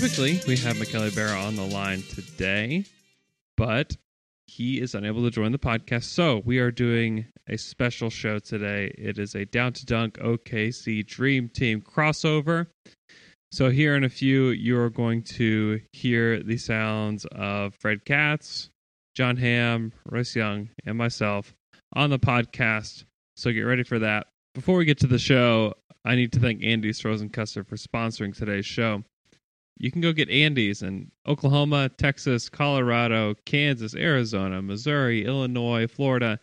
Typically, we have McKelly Barra on the line today, but he is unable to join the podcast. So we are doing a special show today. It is a Down to Dunk OKC Dream Team crossover. So here in a few, you are going to hear the sounds of Fred Katz, John Hamm, Royce Young, and myself on the podcast. So get ready for that. Before we get to the show, I need to thank Andy's Frozen Custard for sponsoring today's show. You can go get Andy's in Oklahoma, Texas, Colorado, Kansas, Arizona, Missouri, Illinois, Florida.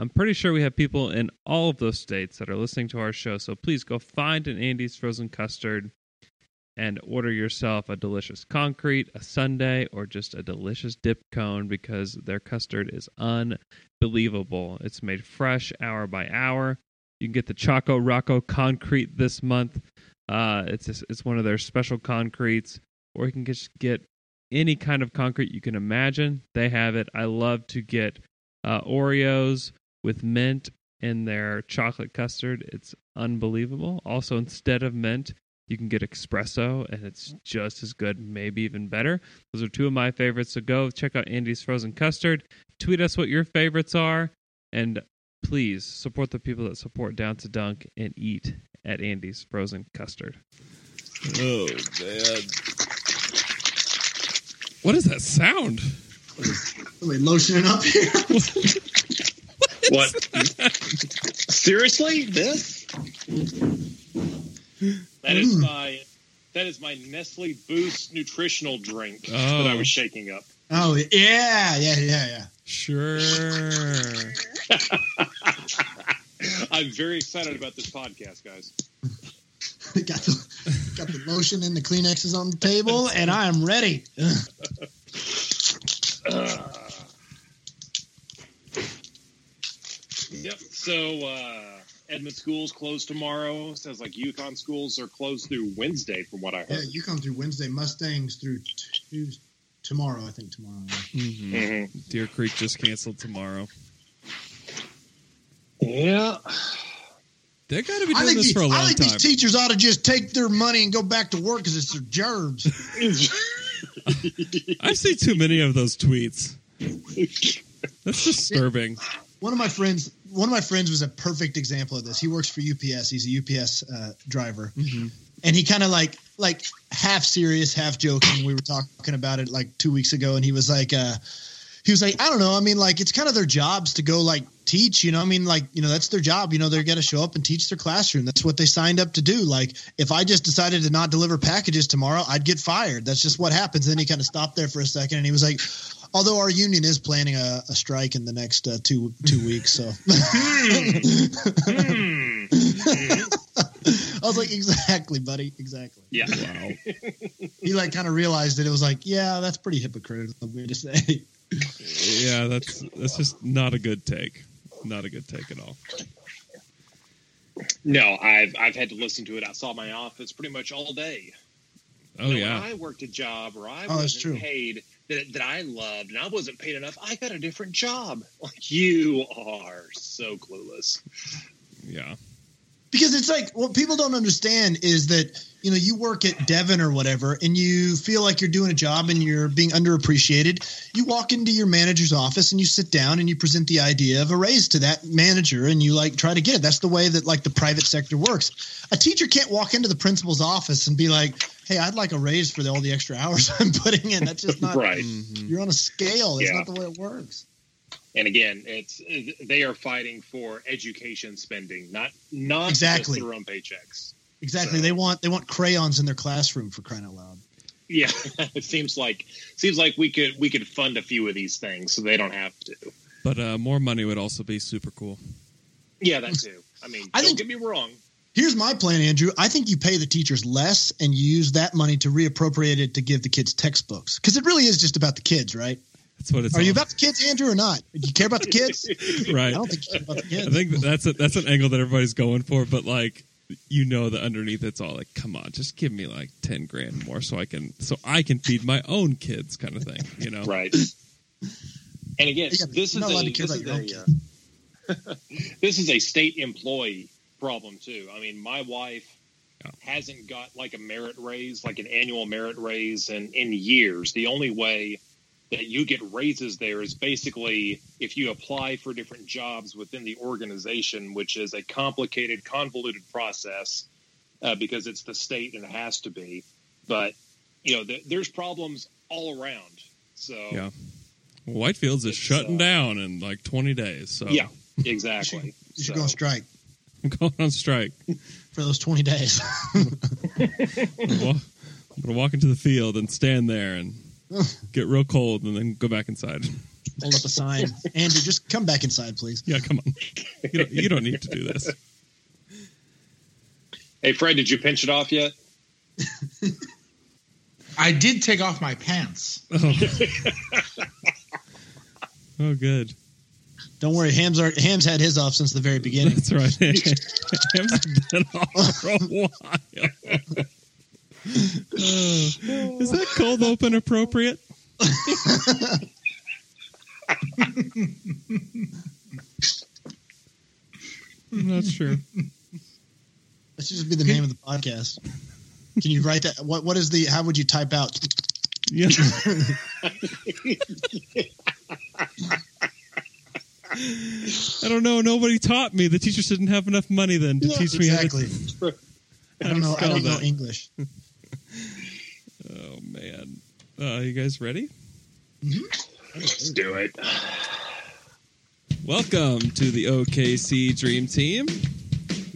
I'm pretty sure we have people in all of those states that are listening to our show. So please go find an Andy's Frozen Custard and order yourself a delicious concrete, a sundae, or just a delicious dip cone because their custard is unbelievable. It's made fresh hour by hour. You can get the Choco Rocco concrete this month. Uh, it's it's one of their special concretes, or you can just get any kind of concrete you can imagine. They have it. I love to get uh, Oreos with mint in their chocolate custard. It's unbelievable. Also, instead of mint, you can get espresso, and it's just as good, maybe even better. Those are two of my favorites. So go check out Andy's Frozen Custard. Tweet us what your favorites are, and please support the people that support Down to Dunk and eat at Andy's Frozen Custard. Oh man, what is that sound? Somebody lotioning up here. What? Seriously? This? That is mm. my that is my Nestle Boost nutritional drink oh. that I Oh. was shaking up. Oh yeah, yeah, yeah, yeah. Sure. I'm very excited about this podcast, guys. got the got the lotion and the Kleenexes on the table, and I am ready. Yep. So uh, Edmond schools closed tomorrow. Sounds like Yukon schools are closed through Wednesday, from what I heard. you come through Wednesday. Mustangs through Tuesday, tomorrow. I think tomorrow. yeah. Mhm. Mhm. Deer Creek just canceled tomorrow. Yeah. They got to be I doing think, this these, for a I long time. I think time. these teachers ought to just take their money and go back to work because it's their gerbs. I see too many of those tweets. That's disturbing. one of my friends, one of my friends was a perfect example of this. He works for UPS. He's a UPS uh, driver, and he kind of like like half serious, half joking. We were talking about it like two weeks ago, and he was like, uh, he was like, I don't know. I mean, like it's kind of their jobs to go like teach. You know, I mean, like you know, that's their job. You know, they're gonna show up and teach their classroom. That's what they signed up to do. Like if I just decided to not deliver packages tomorrow, I'd get fired. That's just what happens. Then he kind of stopped there for a second, and he was like. Although our union is planning a, a strike in the next uh, two two weeks, so Hmm. I was like, exactly, buddy, exactly. Yeah. Wow. He like kind of realized that it was like, yeah, that's pretty hypocritical of me to say. Yeah, that's that's just not a good take. Not a good take at all. No, I've I've had to listen to it outside my office pretty much all day. Oh You know, yeah. When I worked a job where I Oh, wasn't paid that, that I loved and I wasn't paid enough, I got a different job. Like you are so clueless. Yeah. Because it's like what people don't understand is that you know, you work at Devon or whatever, and you feel like you're doing a job and you're being underappreciated. You walk into your manager's office and you sit down and you present the idea of a raise to that manager, and you like try to get it. That's the way that like the private sector works. A teacher can't walk into the principal's office and be like, "Hey, I'd like a raise for the, all the extra hours I'm putting in." That's just not right. You're on a scale. That's Yeah. not the way it works. And again, it's they are fighting for education spending, not not Exactly. just their own paychecks. Exactly. So- They want they want crayons in their classroom for crying out loud. Yeah, it seems like seems like we could we could fund a few of these things so they don't have to. But uh, more money would also be super cool. Yeah, that too. I mean, I don't think- get me wrong. Here's my plan, Andrew. I think you pay the teachers less and you use that money to reappropriate it to give the kids textbooks because it really is just about the kids, right? That's what it's. Are you about the kids, Andrew, or not? Do you care about the kids? Right. I don't think you care about the kids. I think that's a, that's an angle that everybody's going for, but like you know that underneath it's all like, come on, just give me like ten grand more so I can so I can feed my own kids, kind of thing. You know, Right. And again, Yeah, this is a this is a uh, this is a state employee problem too. I mean, my wife Yeah. hasn't got like a merit raise, like an annual merit raise, in in years. The only way that you get raises there is basically if you apply for different jobs within the organization, which is a complicated, convoluted process uh, because it's the state and it has to be. But you know, th- there's problems all around. So Yeah. Whitefields is shutting uh, down in like twenty days. So yeah, exactly. you should So- go on strike I'm going on strike. for those 20 days. I'm gonna, walk, I'm gonna walk into the field and stand there and get real cold and then go back inside. Hold up a sign. Andrew, just come back inside, please. Yeah, come on. You don't, you don't need to do this. Hey, Fred, did you pinch it off yet? I did take off my pants. Oh, oh good. Don't worry, Ham's are, Ham's had his off since the very beginning. That's right. Ham's been off for a while. Is that cold open appropriate? I'm not sure. That should just be the name of the podcast. Can you write that? What What is the? How would you type out? Yeah. I don't know. Nobody taught me. The teachers didn't have enough money then to teach me how exactly. to. I don't know. I don't know. English. Oh man. Uh, you guys ready? Let's do it. Welcome to the OKC Dream Team.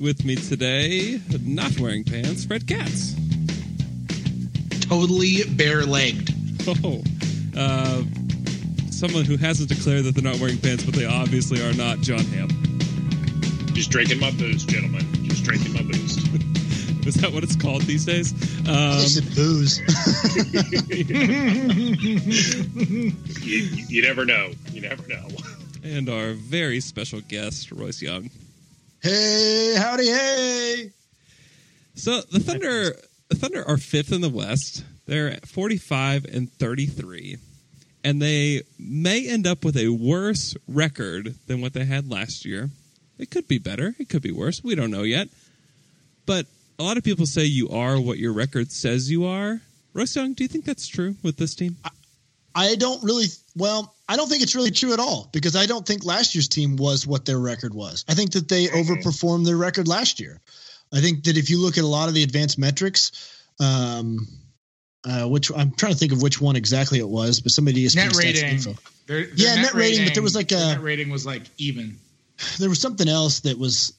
With me today, not wearing pants, Fred Katz. Totally bare legged. Oh, uh, someone who hasn't declared that they're not wearing pants, but they obviously are not. John Ham. Just drinking my booze, gentlemen. Just drinking my booze. Is that what it's called these days? I Um, said booze. You, you, you never know. You never know. and our very special guest, Royce Young. hey, howdy, hey. So the Thunder, the Thunder are fifth in the West. They're at 45 and 33, and they may end up with a worse record than what they had last year. It could be better. It could be worse. We don't know yet. But a lot of people say you are what your record says you are. Royce Young, do you think that's true with this team? I don't really. Well, I don't think it's really true at all because I don't think last year's team was what their record was. I think that they overperformed their record last year. I think that if you look at a lot of the advanced metrics, um, uh, which I'm trying to think of which one exactly it was, but somebody is Net rating. Their, their Yeah, net rating, but there was like a- net rating was like even. there was something else that was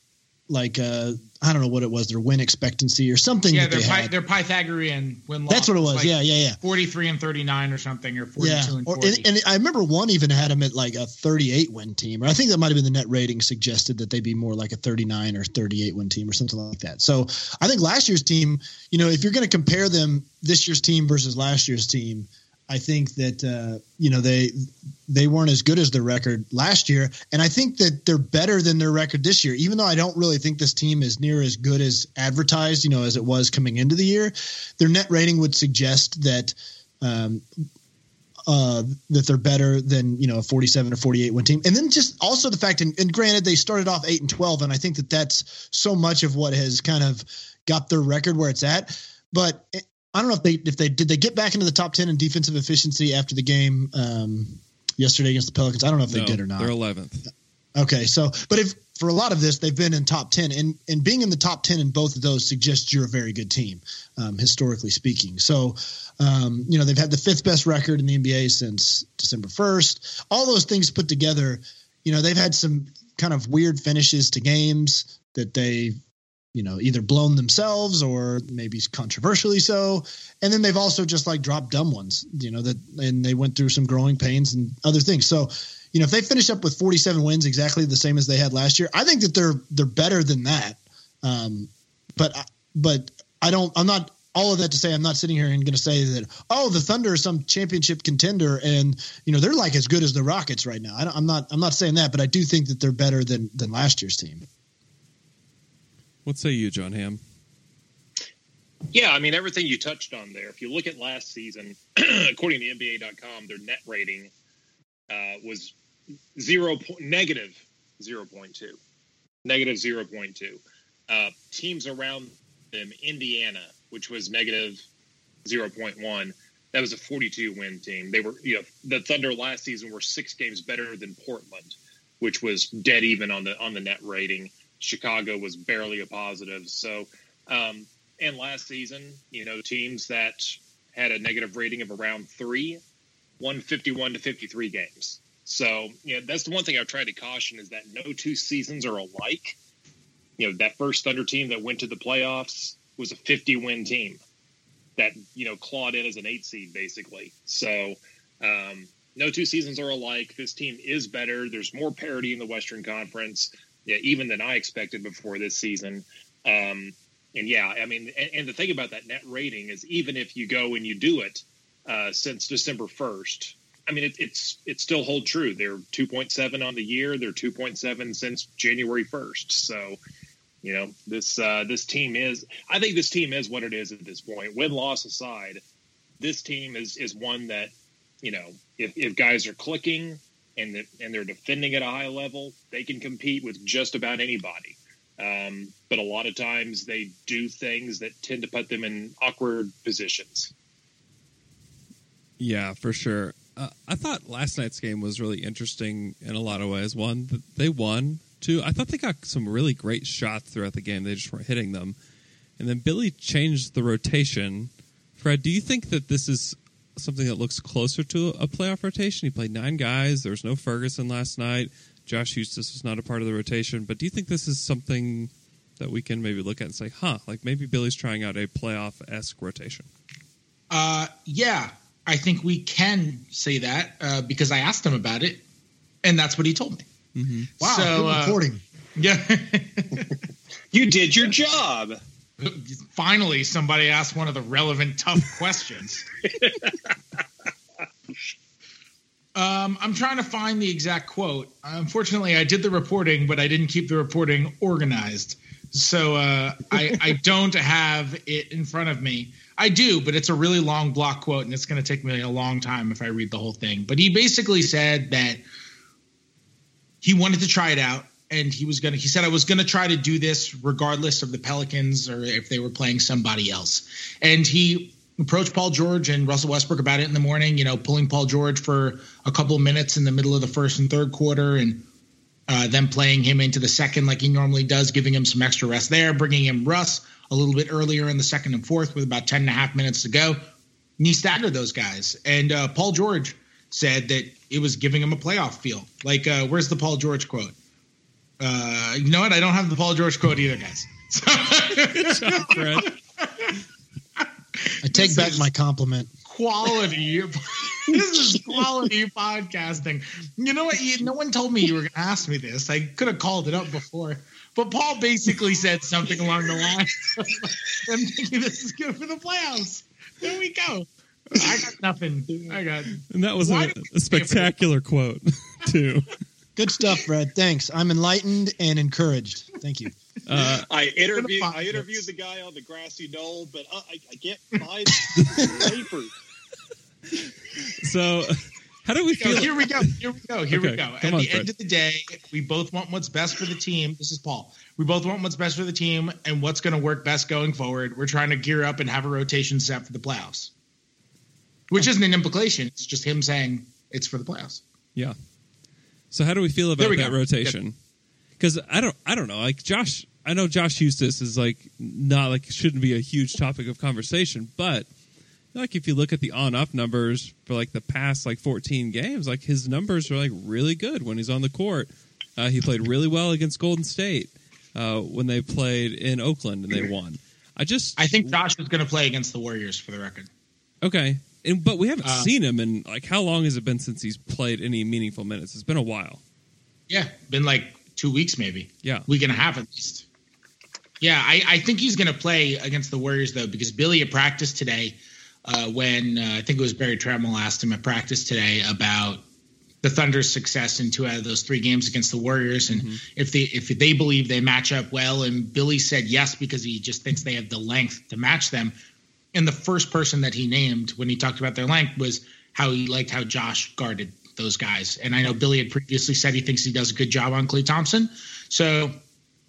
like uh, I don't know what it was, their win expectancy or something Yeah, that they're they Pi- had. their Pythagorean win loss. That's what it was. like yeah, yeah, yeah. Forty three and thirty nine or something, or forty two Yeah, and or, and, and I remember one even had them at like a 38 win team, or I think that might have been the net rating suggested that they'd be more like a 39 or 38 win team or something like that. So I think last year's team, you know, if you're going to compare them this year's team versus last year's team, I think that uh, you know they they weren't as good as their record last year, and I think that they're better than their record this year. Even though I don't really think this team is near as good as advertised, you know, as it was coming into the year, their net rating would suggest that um, uh, that they're better than you know a 47 or 48 win team, and then just also the fact, and, and granted they started off eight and 12, and I think that that's so much of what has kind of got their record where it's at. but it, I don't know if they if they did they get back into the top ten in defensive efficiency after the game um, yesterday against the Pelicans. I don't know if they No, did or not. They're eleventh. Okay, so but if for a lot of this they've been in top ten, and and being in the top ten in both of those suggests you're a very good team, um, historically speaking. So, um, you know they've had the fifth best record in the NBA since December first. All those things put together, you know they've had some kind of weird finishes to games that they, you know, either blown themselves or maybe controversially so, and then they've also just like dropped dumb ones, you know that, and they went through some growing pains and other things. So you know, if they finish up with 47 wins, exactly the same as they had last year, I think that they're they're better than that. Um, but but I don't. I'm not all of that to say I'm not sitting here and going to say that oh the Thunder is some championship contender and you know they're like as good as the Rockets right now. I am not I'm not saying that, but I do think that they're better than than last year's team. What say you, John Ham? Yeah, I mean everything you touched on there. If you look at last season, according to NBA.com, their net rating uh, was zero point negative zero point two, negative zero point two. Uh, teams around them, Indiana, which was negative zero point one, that was a forty-two win team. They were, you know, the Thunder last season were six games better than Portland, which was dead even on the on the net rating. Chicago was barely a positive. So, um, and last season, you know, teams that had a negative rating of around three won 51 to 53 games. So, know, that's the one thing I've tried to caution is that no two seasons are alike. You know, that first Thunder team that went to the playoffs was a 50 win team that, you know, clawed in as an eight seed basically. So, um, no two seasons are alike. This team is better. There's more parity in the Western Conference, yeah, even than I expected before this season. Um, and yeah, I mean, and, and, the thing about that net rating is even if you go and you do it uh, since December 1st, I mean, it, it's it still hold true. They're 2.7 on the year. They're 2.7 since January 1st. So, you know, this uh, this team is. I think this team is what it is at this point. Win loss aside, this team is is one that, you know, if, if guys are clicking and the, and they're defending at a high level, they can compete with just about anybody. Um, but a lot of times they do things that tend to put them in awkward positions. Yeah, for sure. Uh, I thought last night's game was really interesting in a lot of ways. One, they won. Two, I thought they got some really great shots throughout the game. They just weren't hitting them. And then Billy changed the rotation. Fred, do you think that this is something that looks closer to a playoff rotation? He played nine guys. There was no Ferguson last night. Josh Huestis was not a part of the rotation. But do you think this is something that we can maybe look at and say, huh, like maybe Billy's trying out a playoff esque rotation? Uh, yeah, I think we can say that uh, because I asked him about it, and that's what he told me. Mm-hmm. Wow, So, good uh, reporting. Yeah. You did your job. Finally, somebody asked one of the relevant, tough questions. um, I'm trying to find the exact quote. Unfortunately, I did the reporting, but I didn't keep the reporting organized. So uh, I, I don't have it in front of me. I do, but it's a really long block quote, and it's going to take me a long time if I read the whole thing. But he basically said that he wanted to try it out and he was gonna he said i was gonna try to do this regardless of the pelicans or if they were playing somebody else. And he approached paul george and russell westbrook about it in the morning you know pulling paul george for a couple of minutes in the middle of the first and third quarter and uh, then playing him into the second like he normally does giving him some extra rest there bringing him russ a little bit earlier in the second and fourth with about 10 and a half minutes to go. And he staggered those guys. And uh, paul george said that it was giving him a playoff feel. Like uh, where's the paul george quote uh, you know what? I don't have the Paul George quote either, guys. Fred. I take this back my compliment. quality. this is quality podcasting. You know what? You, no one told me you were going to ask me this. I could have called it up before. But Paul basically said something along the lines of, I'm thinking this is good for the playoffs. There we go. I got nothing. I got. And that was a, a spectacular quote, too. Good stuff, Brad. Thanks. I'm enlightened and encouraged. Thank you. Uh, I interviewed I interviewed the guy on the grassy knoll, but uh, I, I can't find the paper. so How do we So feel? here we go. Here we go. Here we go. At on, the Fred. end of the day, we both want what's best for the team. This is Paul. We both want what's best for the team and what's going to work best going forward. We're trying to gear up and have a rotation set for the playoffs, which isn't an implication. It's just him saying it's for the playoffs. Yeah. So how do we feel about we that go. rotation? Because I don't, I don't know. Like Josh, I know Josh Huestis is like not like shouldn't be a huge topic of conversation, but like if you look at the on-off numbers for like the past like 14 games, like his numbers are like really good when he's on the court. Uh, he played really well against Golden State uh, when they played in Oakland and they won. I just, I think Josh is going to play against the Warriors for the record. okay, and but we haven't Uh, seen him in like how long has it been since he's played any meaningful minutes? It's been a while. Yeah, been like two weeks maybe. Yeah. week and a half at least. Yeah, I, I think he's going to play against the Warriors though because Billy at practice today, uh, when uh, I think it was Barry Tramel asked him at practice today about the Thunder's success in two out of those three games against the Warriors, and if they if they believe they match up well, and Billy said yes because he just thinks they have the length to match them. And the first person that he named when he talked about their length was how he liked how Josh guarded those guys. And I know Billy had previously said he thinks he does a good job on Klay Thompson. So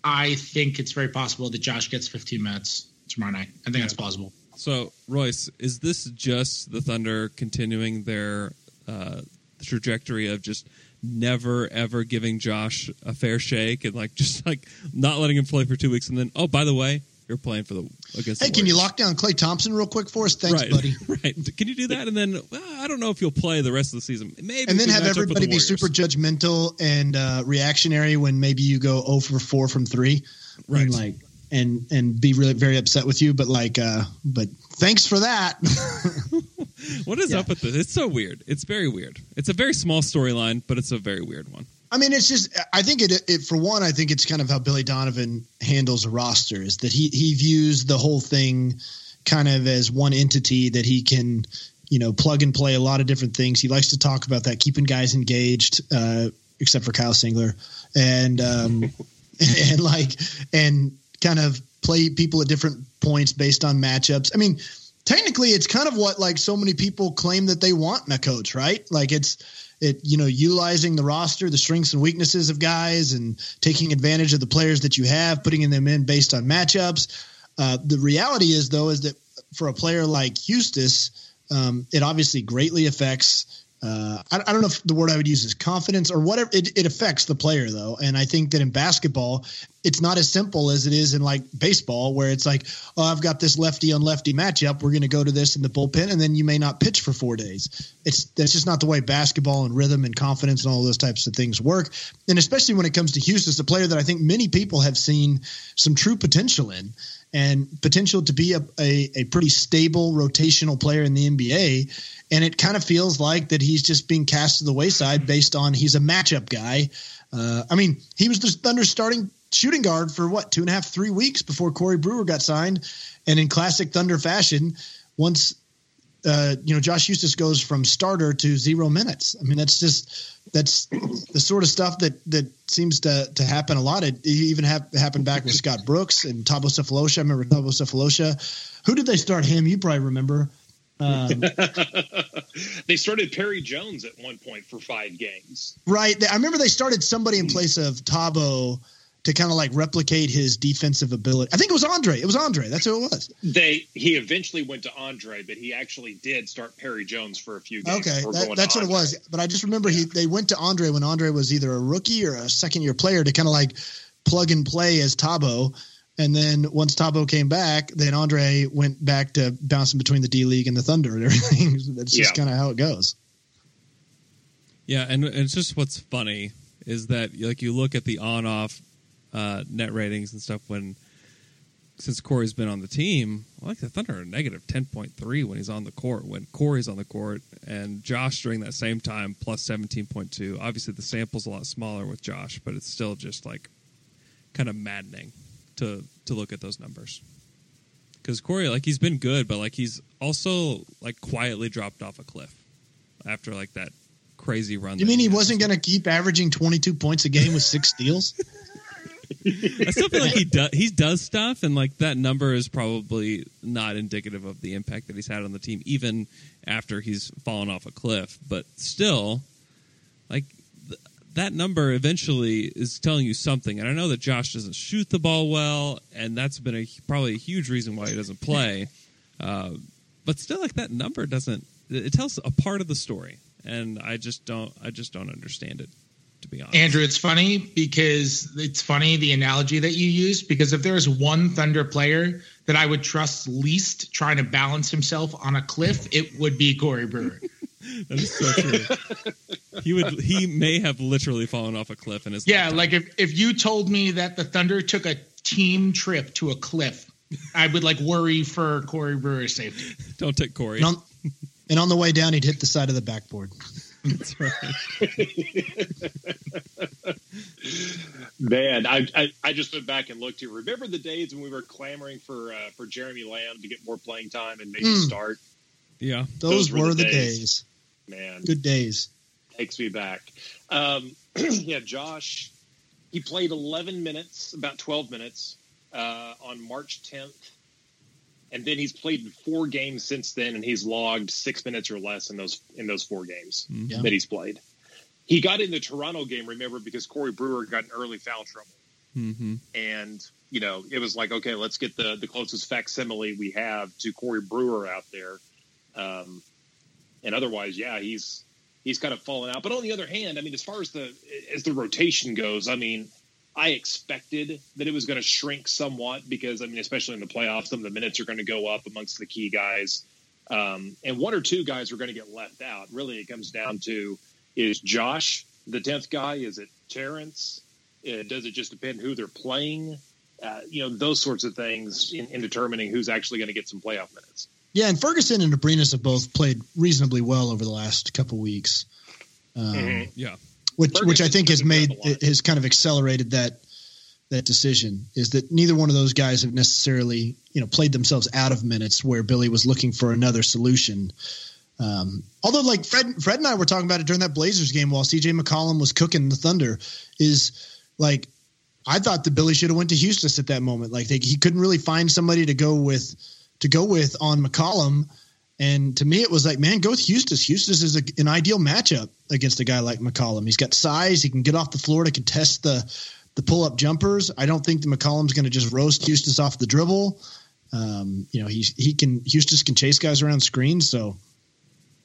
I think it's very possible that Josh gets 15 minutes tomorrow night. I think that's plausible. So, Royce, is this just the Thunder continuing their uh, trajectory of just never ever giving Josh a fair shake and like just like not letting him play for two weeks and then oh by the way you're playing for the against. Hey, the can you lock down Klay Thompson real quick for us? Thanks, right, buddy. Right? Can you do that and then well, I don't know if you'll play the rest of the season. Maybe And then have everybody the be super judgmental and uh, reactionary when maybe you go 0 for 4 from 3. Right. And like and and be really very upset with you, but like uh but thanks for that. What is Yeah. up with this? It's so weird. It's very weird. It's a very small storyline, but it's a very weird one. I mean, it's just. I think it, it. For one, I think it's kind of how Billy Donovan handles a roster. Is that he he views the whole thing kind of as one entity that he can, you know, plug and play a lot of different things. He likes to talk about that, keeping guys engaged, uh, except for Kyle Singler, and um, and like and kind of play people at different points based on matchups. I mean, technically, it's kind of what like so many people claim that they want in a coach, right? Like it's it you know utilizing the roster the strengths and weaknesses of guys and taking advantage of the players that you have putting them in based on matchups. Uh, the reality is though is that for a player like Huestis um, it obviously greatly affects uh, I, I don't know if the word I would use is confidence or whatever. It, it affects the player though, and I think that in basketball, it's not as simple as it is in like baseball, where it's like, oh, I've got this lefty on lefty matchup. We're going to go to this in the bullpen, and then you may not pitch for four days. It's that's just not the way basketball and rhythm and confidence and all those types of things work. And especially when it comes to Huestis, a player that I think many people have seen some true potential in and potential to be a, a, a pretty stable rotational player in the NBA. And it kind of feels like that he's just being cast to the wayside based on he's a matchup guy. Uh, I mean, he was the Thunder starting shooting guard for what, two and a half, three weeks before Corey Brewer got signed. And in classic Thunder fashion, once uh, you know, Josh Huestis goes from starter to zero minutes. I mean, that's just that's the sort of stuff that that seems to to happen a lot. It, it even hap- happened back with Scott Brooks and Thabo Sefolosha. I remember Thabo Sefolosha. Who did they start him? You probably remember. Um, they started Perry Jones at one point for five games. right. I remember they started somebody in place of Thabo to kind of like replicate his defensive ability. I think it was Andre. It was Andre. That's who it was. They he eventually went to Andre, but he actually did start Perry Jones for a few games. Okay, that, that's to what it was. But I just remember he they went to Andre when Andre was either a rookie or a second year player to kind of like plug and play as Thabo. And then once Thabo came back, then Andre went back to bouncing between the D League and the Thunder and everything. That's just Yeah. kind of how it goes. Yeah, and it's just what's funny is that like you look at the on-off uh, net ratings and stuff when since Corey's been on the team, I like the Thunder are negative ten point three when he's on the court. When Corey's on the court, and Josh during that same time plus seventeen point two. Obviously, the sample's a lot smaller with Josh, but it's still just like kind of maddening to to look at those numbers. Because Corey, like he's been good, but like he's also like quietly dropped off a cliff after like that crazy run. You mean he had. wasn't going to keep averaging 22 points a game with six steals? I still feel like he does he does stuff, and like that number is probably not indicative of the impact that he's had on the team, even after he's fallen off a cliff. But still, like th- that number eventually is telling you something. And I know that Josh doesn't shoot the ball well, and that's been a probably a huge reason why he doesn't play. Uh, but still, like that number doesn't. It tells a part of the story, and I just don't. I just don't understand it. To be honest, Andrew, it's funny because it's funny the analogy that you use because if there's one Thunder player that I would trust least trying to balance himself on a cliff, it would be Corey Brewer. That is so true. he would. He may have literally fallen off a cliff in his. Yeah, lifetime. like if, if you told me that the Thunder took a team trip to a cliff, I would like worry for Corey Brewer's safety. don't take Corey. And on, and on the way down, he'd hit the side of the backboard. That's right. Man, I, I I just went back and looked here. Remember the days when we were clamoring for uh, for Jeremy Lamb to get more playing time and maybe Mm. start? Yeah. Those, Those were, the days. Man, Good days. takes me back. Um, yeah, Josh, he played 11 minutes, about 12 minutes, uh, on March 10th, and then he's played four games since then, and he's logged six minutes or less in those in those four games Yeah. that he's played. He got in the Toronto game, remember, because Corey Brewer got in early foul trouble, Mm-hmm. and you know it was like, okay, let's get the the closest facsimile we have to Corey Brewer out there. Um, and otherwise, yeah, he's he's kind of fallen out. But on the other hand, I mean, as far as the as the rotation goes, I mean, I expected that it was going to shrink somewhat because I mean, especially in the playoffs, some of the minutes are going to go up amongst the key guys, um, and one or two guys are going to get left out. Really, it comes down to is Josh the tenth guy? Is it Terrence? Uh, does it just depend who they're playing? Uh, you know, those sorts of things in, in determining who's actually going to get some playoff minutes. Yeah, and Ferguson and Abrines have both played reasonably well over the last couple weeks, um, Mhm. Yeah. Which which I think has made good a lot. has kind of accelerated that that decision. Is that neither one of those guys have necessarily you know played themselves out of minutes where Billy was looking for another solution. Um, although, like Fred, Fred and I were talking about it during that Blazers game while CJ McCollum was cooking the Thunder. Is like I thought that Billy should have went to Huestis at that moment. Like they, he couldn't really find somebody to go with to go with on McCollum. And to me, it was like, man, go with Huestis. Huestis is a, an ideal matchup against a guy like McCollum. He's got size. He can get off the floor to contest the the pull up jumpers. I don't think the McCollum's going to just roast Huestis off the dribble. Um, you know, he's he can Huestis can chase guys around screens. So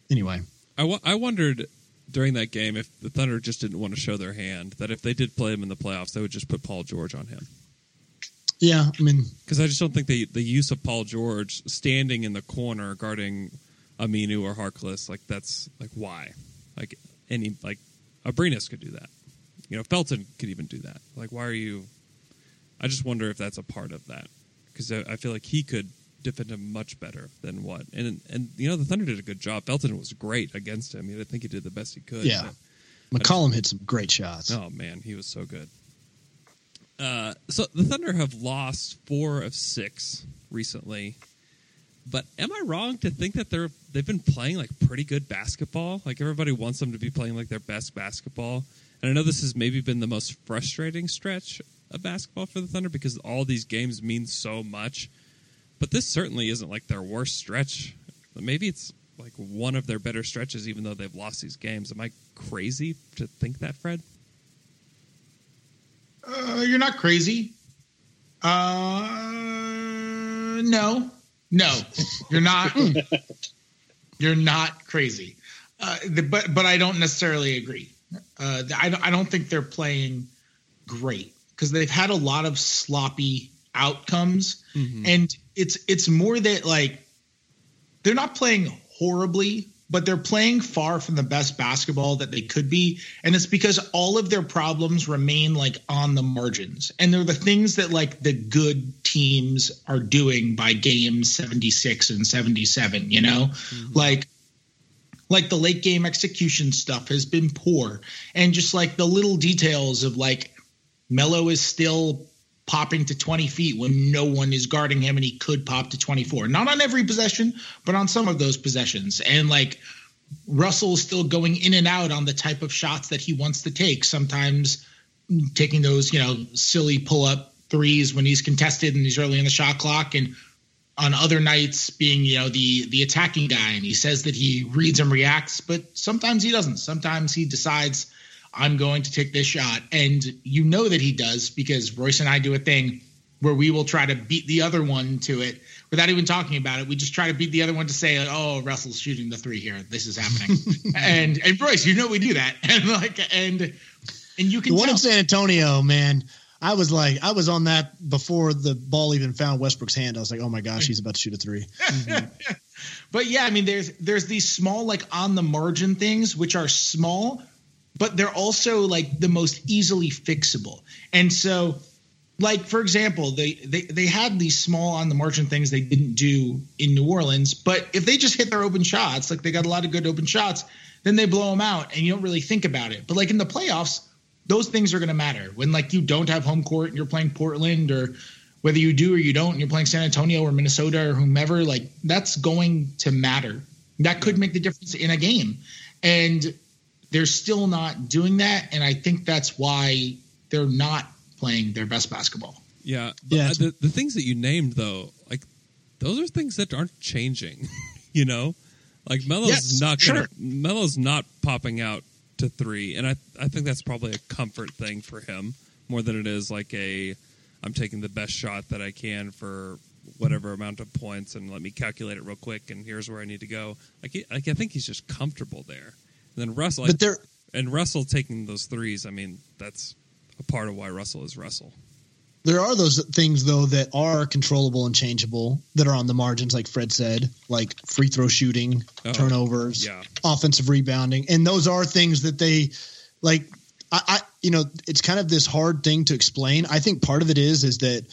anyway, I, w- I wondered during that game if the Thunder just didn't want to show their hand that if they did play him in the playoffs, they would just put Paul George on him. Yeah, I mean, Because I just don't think the the use of Paul George standing in the corner guarding Aminu or Harkless like that's like why like any like Abrines could do that. You know, Felton could even do that. Like, why are you? I just wonder if that's a part of that because I, I feel like he could defend him much better than what and and you know the Thunder did a good job. Felton was great against him. I think he did the best he could. Yeah. McCollum hit some great shots. Oh man, he was so good. Uh, so the Thunder have lost four of six recently, but am I wrong to think that they're they've been playing like pretty good basketball? Like everybody wants them to be playing like their best basketball, and I know this has maybe been the most frustrating stretch of basketball for the Thunder because all these games mean so much. But this certainly isn't like their worst stretch. Maybe it's like one of their better stretches, even though they've lost these games. Am I crazy to think that, Fred? Uh, you're not crazy. Uh, no, no, you're not. you're not crazy. Uh, the, but but I don't necessarily agree. Uh, I don't, I don't think they're playing great because they've had a lot of sloppy outcomes, and it's it's more that like they're not playing horribly, but they're playing far from the best basketball that they could be. And it's because all of their problems remain like on the margins. And they're the things that like the good teams are doing by game 76 and 77, you know? Mm-hmm. Like like the late game execution stuff has been poor. And just like the little details of like Melo is still popping to 20 feet when no one is guarding him and he could pop to 24. Not on every possession, but on some of those possessions. And like Russell is still going in and out on the type of shots that he wants to take. Sometimes taking those, you know, silly pull up threes when he's contested and he's early in the shot clock and on other nights being, you know, the the attacking guy and he says that he reads and reacts, but sometimes he doesn't. Sometimes he decides I'm going to take this shot and you know that he does because Royce and I do a thing where we will try to beat the other one to it without even talking about it. We just try to beat the other one to say, "Oh, Russell's shooting the three here. This is happening." and and Royce, you know we do that, and like and and you can The one tell. in San Antonio, man. I was like, I was on that before the ball even found Westbrook's hand. I was like, oh my gosh, he's about to shoot a three. But yeah, I mean, there's there's these small like on the margin things which are small, but they're also like the most easily fixable. And so, like for example, they they they had these small on the margin things they didn't do in New Orleans, but if they just hit their open shots, like they got a lot of good open shots, then they blow them out, and you don't really think about it. But like in the playoffs, those things are going to matter when like you don't have home court and you're playing Portland or whether you do or you don't and you're playing San Antonio or Minnesota or whomever like that's going to matter that could make the difference in a game and they're still not doing that and I think that's why they're not playing their best basketball Yeah, but Yeah, the the things that you named though, like those are things that aren't changing. you know, like Melo's Yes, not gonna, sure. Melo's not popping out to three, and I I think that's probably a comfort thing for him more than it is like a I'm taking the best shot that I can for whatever amount of points and let me calculate it real quick and here's where I need to go. Like, like I think he's just comfortable there. And then Russell, But there, and Russell taking those threes. I mean, that's a part of why Russell is Russell. there are those things though that are controllable and changeable that are on the margins, like Fred said, like free throw shooting, Oh, turnovers, Yeah. offensive rebounding, and those are things that they like. I, I, you know, it's kind of this hard thing to explain. I think part of it is is that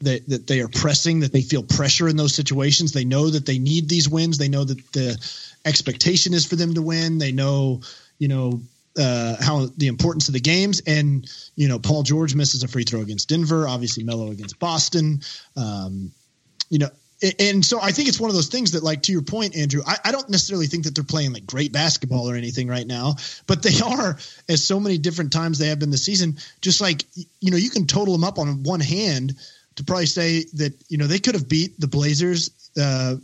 that that they are pressing, that they feel pressure in those situations. They know that they need these wins. They know that the expectation is for them to win. They know, you know, uh, how the importance of the games. And you know, Paul George misses a free throw against Denver. Obviously, Melo against Boston. Um, you know, a- and so I think it's one of those things that, like to your point, Andrew, I, I don't necessarily think that they're playing like great basketball or anything right now, but they are, as so many different times they have been this season. Just like you know, you can total them up on one hand to probably say that you know they could have beat the Blazers, uh,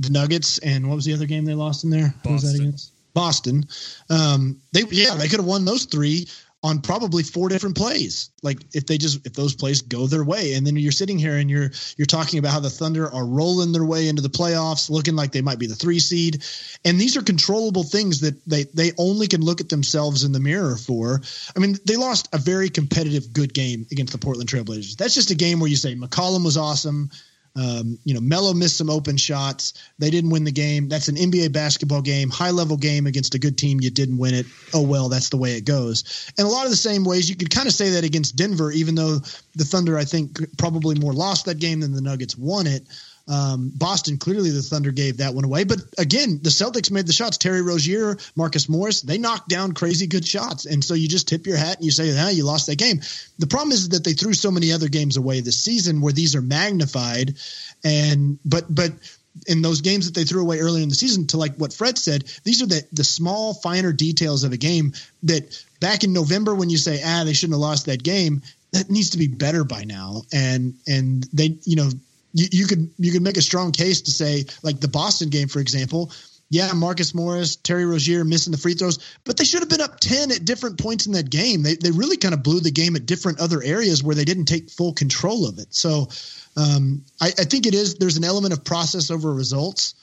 the Nuggets, and what was the other game they lost in there? Who was that Boston. against? Boston. Um, they yeah, they could have won those three on probably four different plays. Like if they just if those plays go their way, and then you're sitting here and you're you're talking about how the Thunder are rolling their way into the playoffs, looking like they might be the three seed, and these are controllable things that they they only can look at themselves in the mirror for. I mean, they lost a very competitive, good game against the Portland Trailblazers. That's just a game where you say McCollum was awesome. Um, you know, Melo missed some open shots. They didn't win the game. That's an NBA basketball game, high level game against a good team. You didn't win it. Oh well, that's the way it goes. And a lot of the same ways you could kind of say that against Denver, even though the Thunder, I think, probably more lost that game than the Nuggets won it. Um, Boston clearly the Thunder gave that one away, but again, the Celtics made the shots. Terry Rozier, Marcus Morris, they knocked down crazy good shots, and so you just tip your hat and you say, "Ah, you lost that game." The problem is that they threw so many other games away this season where these are magnified, and but but in those games that they threw away earlier in the season, to like what Fred said, these are the the small, finer details of a game that back in November when you say, "Ah, they shouldn't have lost that game," that needs to be better by now, and and they you know you, you could you could make a strong case to say like the Boston game for example. Yeah, Marcus Morris, Terry Rozier missing the free throws, but they should have been up 10 at different points in that game. They, they really kind of blew the game at different other areas where they didn't take full control of it. So um, I, I think it is, there's an element of process over results.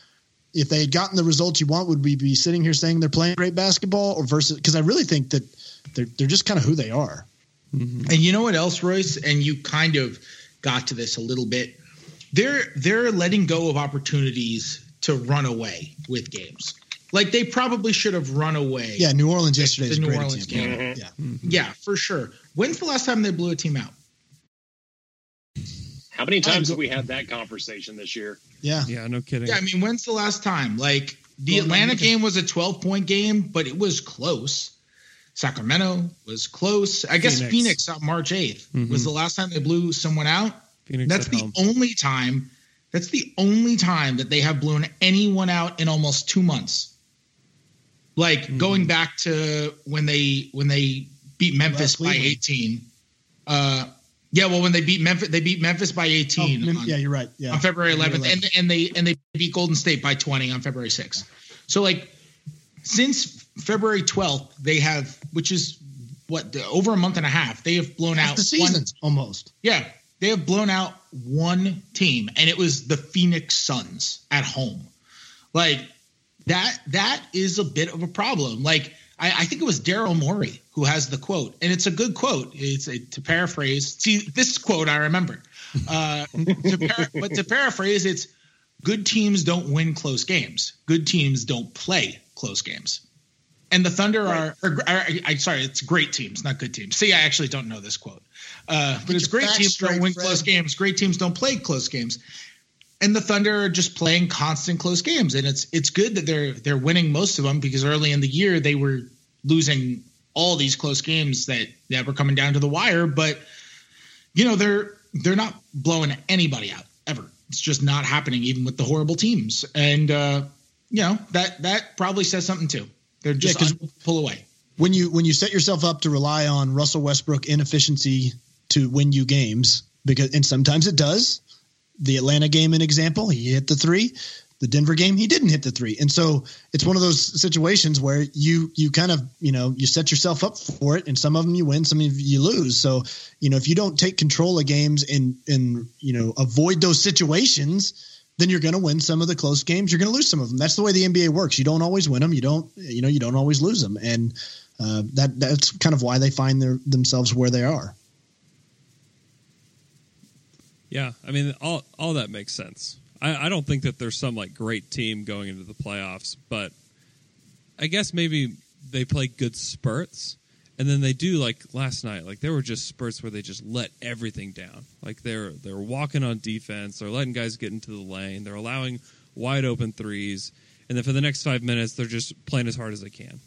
If they had gotten the results you want, would we be sitting here saying they're playing great basketball or versus, because I really think that they're, they're just kind of who they are. And you know what else, Royce? And you kind of got to this a little bit. They're they're letting go of opportunities to run away with games. Like they probably should have run away. Yeah, New Orleans yesterday The is a New great Orleans example. game. Yeah. Yeah, for sure. When's the last time they blew a team out? How many times go- have we had that conversation this year? Yeah. Yeah, no kidding. Yeah, I mean, when's the last time? Like the Well, Atlanta I'm game was a 12 point game, but it was close. Sacramento was close. I guess Phoenix. Phoenix, on March 8th Mhm. was the last time they blew someone out. Phoenix That's the home. only time. That's the only time that they have blown anyone out in almost two months. Like Mm-hmm. going back to when they when they beat Memphis by 18. Uh, yeah, well, when they beat Memphis, they beat Memphis by Oh, 18 Mem- on, yeah, you're right. Yeah, on February 11th, February and and they and they beat Golden State by 20 on February 6th. So like since February 12th, they have, which is what over a month and a half, they have blown Half out the one- seasons almost. yeah, they have blown out one team, and it was the Phoenix Suns at home. Like that, that is a bit of a problem. Like I, I think it was Daryl Morey who has the quote, and it's a good quote. It's a, to paraphrase. See, this quote I remember. Uh, to par- but to paraphrase, it's good teams don't win close games. Good teams don't play close games. And the Thunder are, are, are, I sorry, it's great teams, not good teams. See, I actually don't know this quote, uh, but Get it's great teams don't win Fred. close games. Great teams don't play close games. And the Thunder are just playing constant close games, and it's it's good that they're they're winning most of them because early in the year they were losing all these close games that that were coming down to the wire. But you know they're they're not blowing anybody out ever. It's just not happening, even with the horrible teams. And uh, you know that that probably says something too. They're just unable to pull away. when you when you set yourself up to rely on Russell Westbrook inefficiency to win you games because and sometimes it does. The Atlanta game, an example, he hit the three. The Denver game, he didn't hit the three, and so it's one of those situations where you you kind of you know you set yourself up for it, and some of them you win, some of you lose. So you know if you don't take control of games and and you know avoid those situations, then you're going to win some of the close games. You're going to lose some of them. That's the way the NBA works. You don't always win them. You don't, you know, you don't always lose them, and uh, that that's kind of why they find their themselves where they are. Yeah, I mean, all all that makes sense. I, I don't think that there's some like great team going into the playoffs, but I guess maybe they play good spurts, and then they do like last night. Like there were just spurts where they just let everything down. Like they're they're walking on defense, they're letting guys get into the lane, they're allowing wide open threes, and then for the next five minutes they're just playing as hard as they can.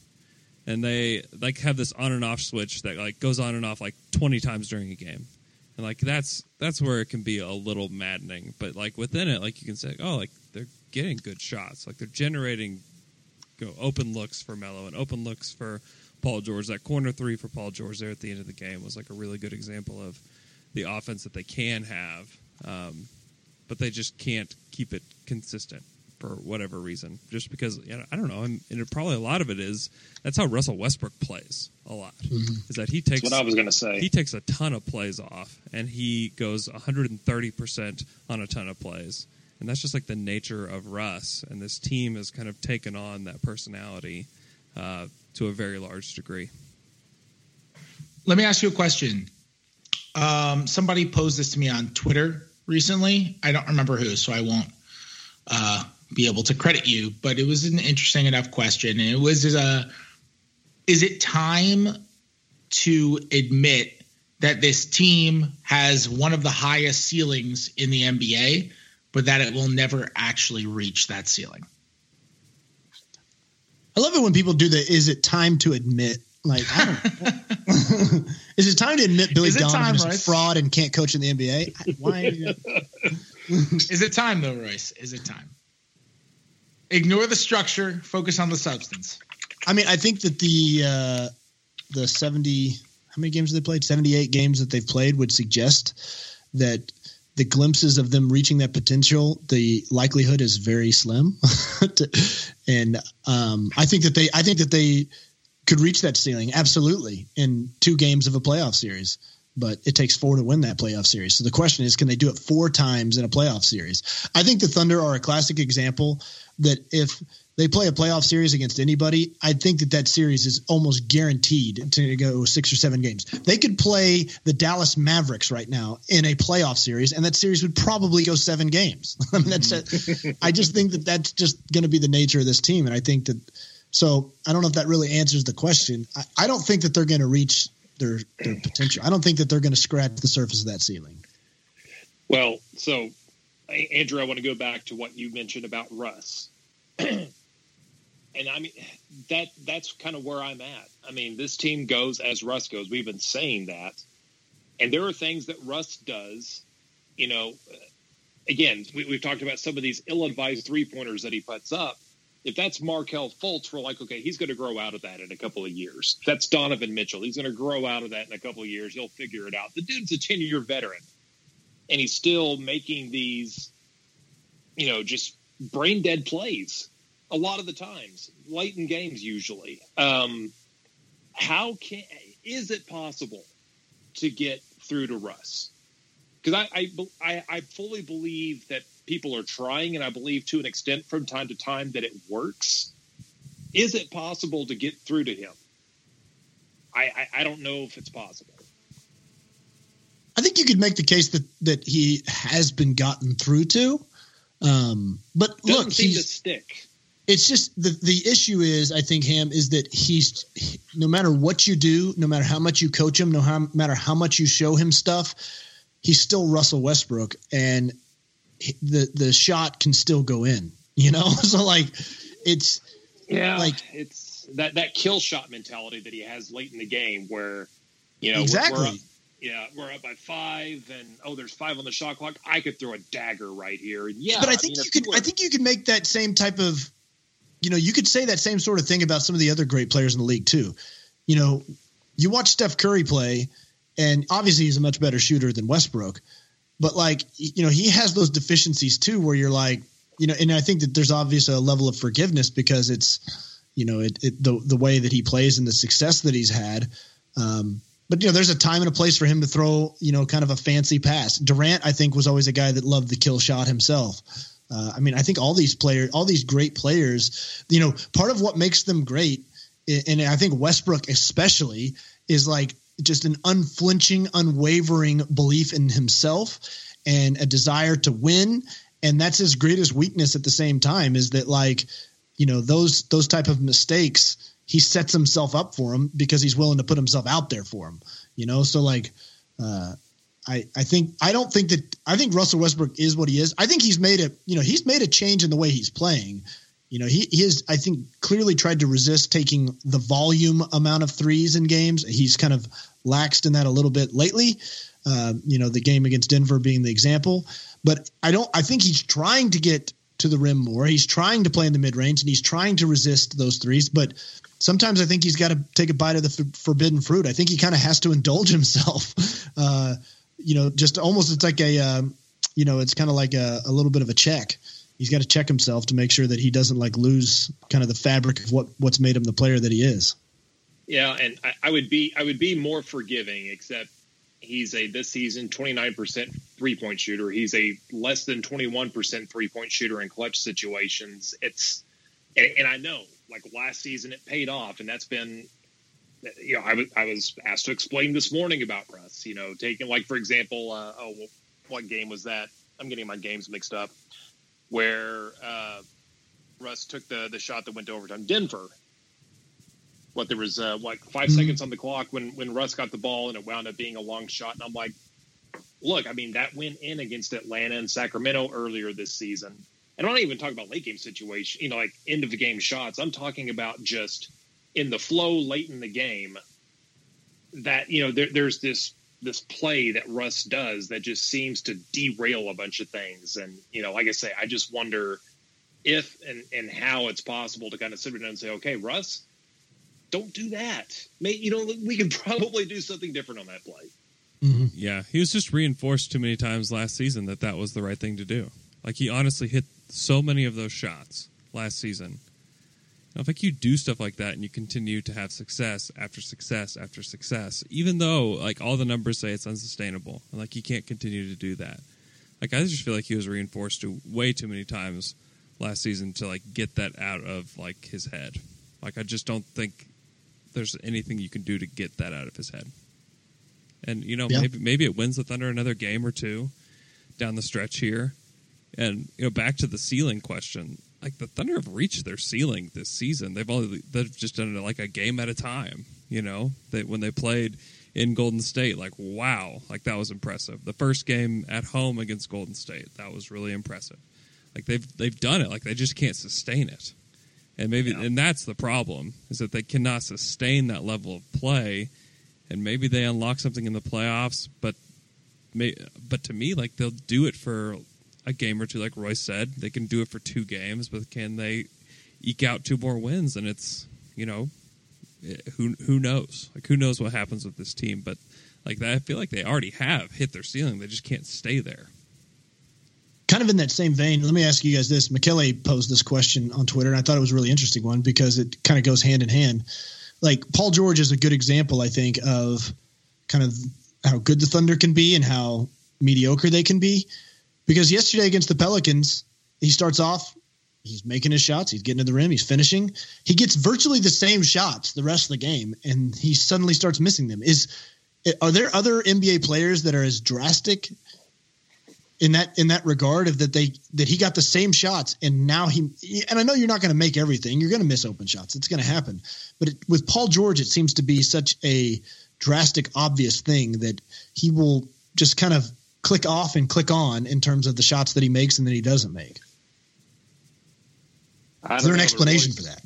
And they like have this on and off switch that like goes on and off like twenty times during a game and like that's that's where it can be a little maddening but like within it like you can say oh like they're getting good shots like they're generating you know, open looks for Melo and open looks for Paul George that corner three for Paul George there at the end of the game was like a really good example of the offense that they can have um, but they just can't keep it consistent for whatever reason just because you know, I don't know and, and it, probably a lot of it is that's how Russell Westbrook plays a lot is that he takes That's what I was going to say. he takes a ton of plays off and he goes 130% on a ton of plays and that's just like the nature of russ and this team has kind of taken on that personality uh, to a very large degree Let me ask you a question. Um, somebody posed this to me on Twitter recently. I don't remember who, so I won't uh, be able to credit you. But it was an interesting enough question. And it was, uh, is it time to admit that this team has one of the highest ceilings in the NBA, but that it will never actually reach that ceiling? I love it when people do the. Is it time to admit? Like, I don't. is it time to admit Billy Donovan time, is a fraud and can't coach in the NBA? Why? Is it time, though, Royce? Is it time? Ignore the structure, focus on the substance. I mean, I think that the uh, the seventy how many games have they played? Seventy eight games that they've played would suggest that the glimpses of them reaching that potential, the likelihood is very slim. and um, I think that they I think that they could reach that ceiling absolutely in two games of a playoff series. But it takes four to win that playoff series. So the question is, can they do it four times in a playoff series? I think the Thunder are a classic example that if they play a playoff series against anybody, I think that that series is almost guaranteed to go six or seven games. They could play the Dallas Mavericks right now in a playoff series, and that series would probably go seven games. I mean, that's it. Mm-hmm. I just think that that's just going to be the nature of this team, and I think that. So I don't know if that really answers the question. I, I don't think that they're going to reach their their potential. I don't think that they're going to scratch the surface of that ceiling. Well, so Andrew, I want to go back to what you mentioned about Russ. and I mean that that's kind of where I'm at. I mean, this team goes as Russ goes. We've been saying that. And there are things that Russ does, you know, uh, again, we, we've talked about some of these ill-advised three-pointers that he puts up, if that's Markelle Fultz, we're like, okay, he's going to grow out of that in a couple of years. If that's Donovan Mitchell. He's going to grow out of that in a couple of years. He'll figure it out. The dude's a 10 year veteran, and he's still making these, you know, just brain dead plays a lot of the times, late in games usually. Um, how can is it possible to get through to Russ? Because I, I, I I fully believe that people are trying, and I believe to an extent from time to time that it works. Is it possible to get through to him? I, I, I don't know if it's possible. I think you could make the case that that he has been gotten through to. Um, but Doesn't look, seem to stick. It's just the the issue is I think Ham is that he's no matter what you do, no matter how much you coach him, no how, matter how much you show him stuff, he's still Russell Westbrook, and he- the the shot can still go in. You know, so like it's Yeah, like it's that that kill shot mentality that he has late in the game, where you know we're- exactly. We're up, yeah, we're up by five, and oh, there's five on the shot clock. I could throw a dagger right here. And yeah, but I think mean, you could. were- I think you could make that same type of, you know, you could say that same sort of thing about some of the other great players in the league too. You know, you watch Steph Curry play, and obviously he's a much better shooter than Westbrook, but like you know, he has those deficiencies too, where you're like, you know, and I think that there's obviously a level of forgiveness because it's, you know, it, it the the way that he plays and the success that he's had. Um, but you know, there's a time and a place for him to throw, you know, kind of a fancy pass. Durant, I think, was always a guy that loved the kill shot himself. Uh, I mean, I think all these players, all these great players, you know, part of what makes them great, and I think Westbrook especially, is like just an unflinching, unwavering belief in himself and a desire to win. And that's his greatest weakness at the same time is that like, you know, those those type of mistakes, he sets himself up for them because he's willing to put himself out there for him. You know, so like, uh, I I think I don't think that I think Russell Westbrook is what he is. I think he's made a you know he's made a change in the way he's playing. You know, he, he has, I think, clearly tried to resist taking the volume amount of threes in games. He's kind of laxed in that a little bit lately. Uh, you know, the game against Denver being the example. But I don't, I think he's trying to get to the rim more. He's trying to play in the mid range and he's trying to resist those threes. But sometimes I think he's got to take a bite of the f- forbidden fruit. I think he kind of has to indulge himself. Uh, you know, just almost it's like a, um, you know, it's kind of like a, a little bit of a check. He's got to check himself to make sure that he doesn't like lose kind of the fabric of what what's made him the player that he is. Yeah, and I, I would be I would be more forgiving, except he's a this season twenty nine percent three point shooter. He's a less than twenty one percent three point shooter in clutch situations. It's and, and I know like last season it paid off, and that's been you know I was I was asked to explain this morning about Russ. You know, taking like for example, uh, oh what game was that? I'm getting my games mixed up. Where uh, Russ took the the shot that went to overtime. Denver what there was uh, like 5 Mhm. seconds on the clock when when Russ got the ball and it wound up being a long shot and I'm like look I mean that went in against Atlanta and Sacramento earlier this season and I'm not even talking about late game situation you know like end of the game shots I'm talking about just in the flow late in the game that you know there, there's this this play that Russ does that just seems to derail a bunch of things and you know like I say I just wonder if and and how it's possible to kind of sit down and say okay Russ don't do that. May, you know, we could probably do something different on that play. Mm-hmm. Yeah, he was just reinforced too many times last season that that was the right thing to do. Like he honestly hit so many of those shots last season. You know, if like you do stuff like that and you continue to have success after success after success, even though like all the numbers say it's unsustainable, and like he can't continue to do that. Like I just feel like he was reinforced to way too many times last season to like get that out of like his head. Like I just don't think there's anything you can do to get that out of his head. And you know, Yeah. maybe maybe it wins the Thunder another game or two down the stretch here. And you know, back to the ceiling question. Like the Thunder have reached their ceiling this season. They've only they've just done it like a game at a time. You know, that when they played in Golden State, like wow, like that was impressive. The first game at home against Golden State, that was really impressive. Like they've they've done it. Like they just can't sustain it. And maybe and that's the problem is that they cannot sustain that level of play. And maybe they unlock something in the playoffs, but may, but to me, like they'll do it for a game or two, like Roy said. They can do it for two games, but can they eke out two more wins, and it's you know eh, who who knows like who knows what happens with this team, but like that, I feel like they already have hit their ceiling. They just can't stay there. kind of in that same vein, let me ask you guys this. Michele posed this question on Twitter, and I thought it was a really interesting one because it kind of goes hand in hand. Like Paul George is a good example, I think, of kind of how good the Thunder can be and how mediocre they can be. Because yesterday against the Pelicans, he starts off, he's making his shots, he's getting to the rim, he's finishing. He gets virtually the same shots the rest of the game, and he suddenly starts missing them. Is are there other NBA players that are as drastic in that in that regard of that they that he got the same shots and now he and I know you're not going to make everything you're going to miss open shots it's going to happen but it, with Paul George it seems to be such a drastic obvious thing that he will just kind of click off and click on in terms of the shots that he makes and that he doesn't make is there an know, explanation Royce, for that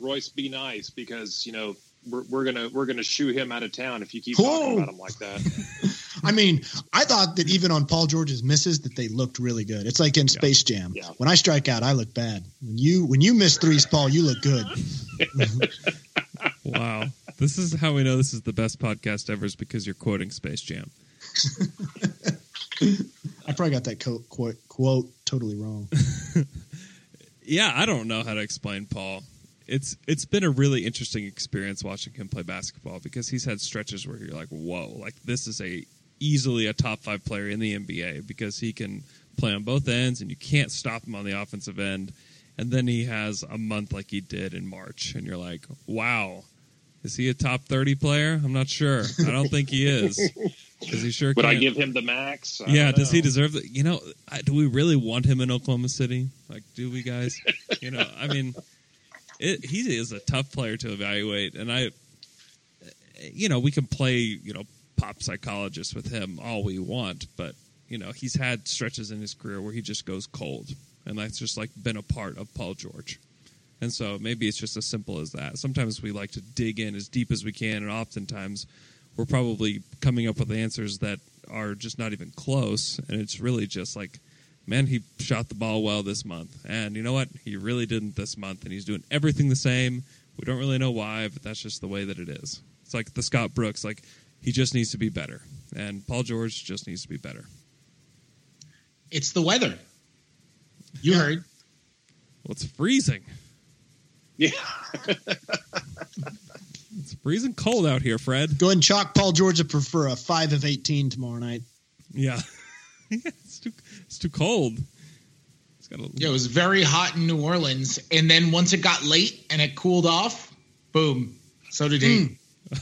Royce, be nice because you know we're, we're gonna we're gonna shoo him out of town if you keep Whoa. talking about him like that. I mean I thought that even on Paul George's misses that they looked really good it's like in Space Jam Yeah. when I strike out I look bad when you when you miss threes Paul you look good Wow, this is how we know this is the best podcast ever is because you're quoting Space Jam. I probably got that quote, quote, quote totally wrong. Yeah, I don't know how to explain Paul. It's it's been a really interesting experience watching him play basketball because he's had stretches where you're like, whoa, like this is a easily a top five player in the NBA because he can play on both ends and you can't stop him on the offensive end. And then he has a month like he did in March, and you're like, wow, is he a top thirty player? I'm not sure. I don't think he is because he sure. Would I can't- give him the max? I yeah, does he deserve that? You know, I- do we really want him in Oklahoma City? Like, do we guys? you know, I mean, it, he is a tough player to evaluate, and I, you know, we can play you know pop psychologist with him all we want, but you know, he's had stretches in his career where he just goes cold, and that's just like been a part of Paul George. And so maybe it's just as simple as that. Sometimes we like to dig in as deep as we can, and oftentimes we're probably coming up with answers that are just not even close. And it's really just like, man, he shot the ball well this month. And you know what? He really didn't this month. And he's doing everything the same. We don't really know why, but that's just the way that it is. It's like the Scott Brooks, like, he just needs to be better. And Paul George just needs to be better. It's the weather. You Yeah. heard. Well, it's freezing. Yeah. It's freezing cold out here, Fred. Go ahead and chalk Paul George up for, for a five of eighteen tomorrow night. Yeah. yeah it's, too, it's too cold. It's got a, Yeah, it was very hot in New Orleans, and then once it got late and it cooled off, boom. So did he. Hmm.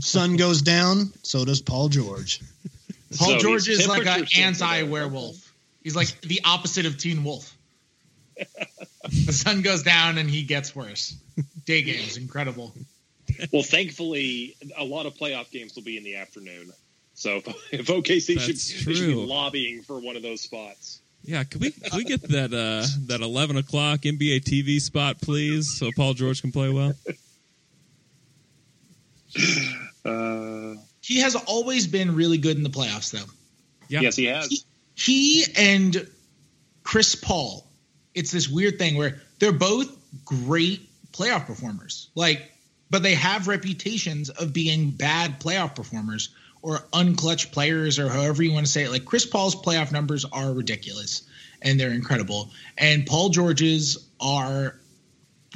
Sun goes down, so does Paul George. Paul So George is like an anti-werewolf. He's like the opposite of Teen Wolf. The sun goes down and he gets worse. Day games, incredible. Well, thankfully, a lot of playoff games will be in the afternoon. So if, if OKC should, should be lobbying for one of those spots. yeah, can we can we get that uh, that eleven o'clock NBA TV spot, please, so Paul George can play well? Uh, He has always been really good in the playoffs, though. Yeah. Yes, he has. He, he and Chris Paul, it's this weird thing where they're both great playoff performers. Like, but they have reputations of being bad playoff performers or unclutch players or however you want to say it. Like Chris Paul's playoff numbers are ridiculous and they're incredible. And Paul George's are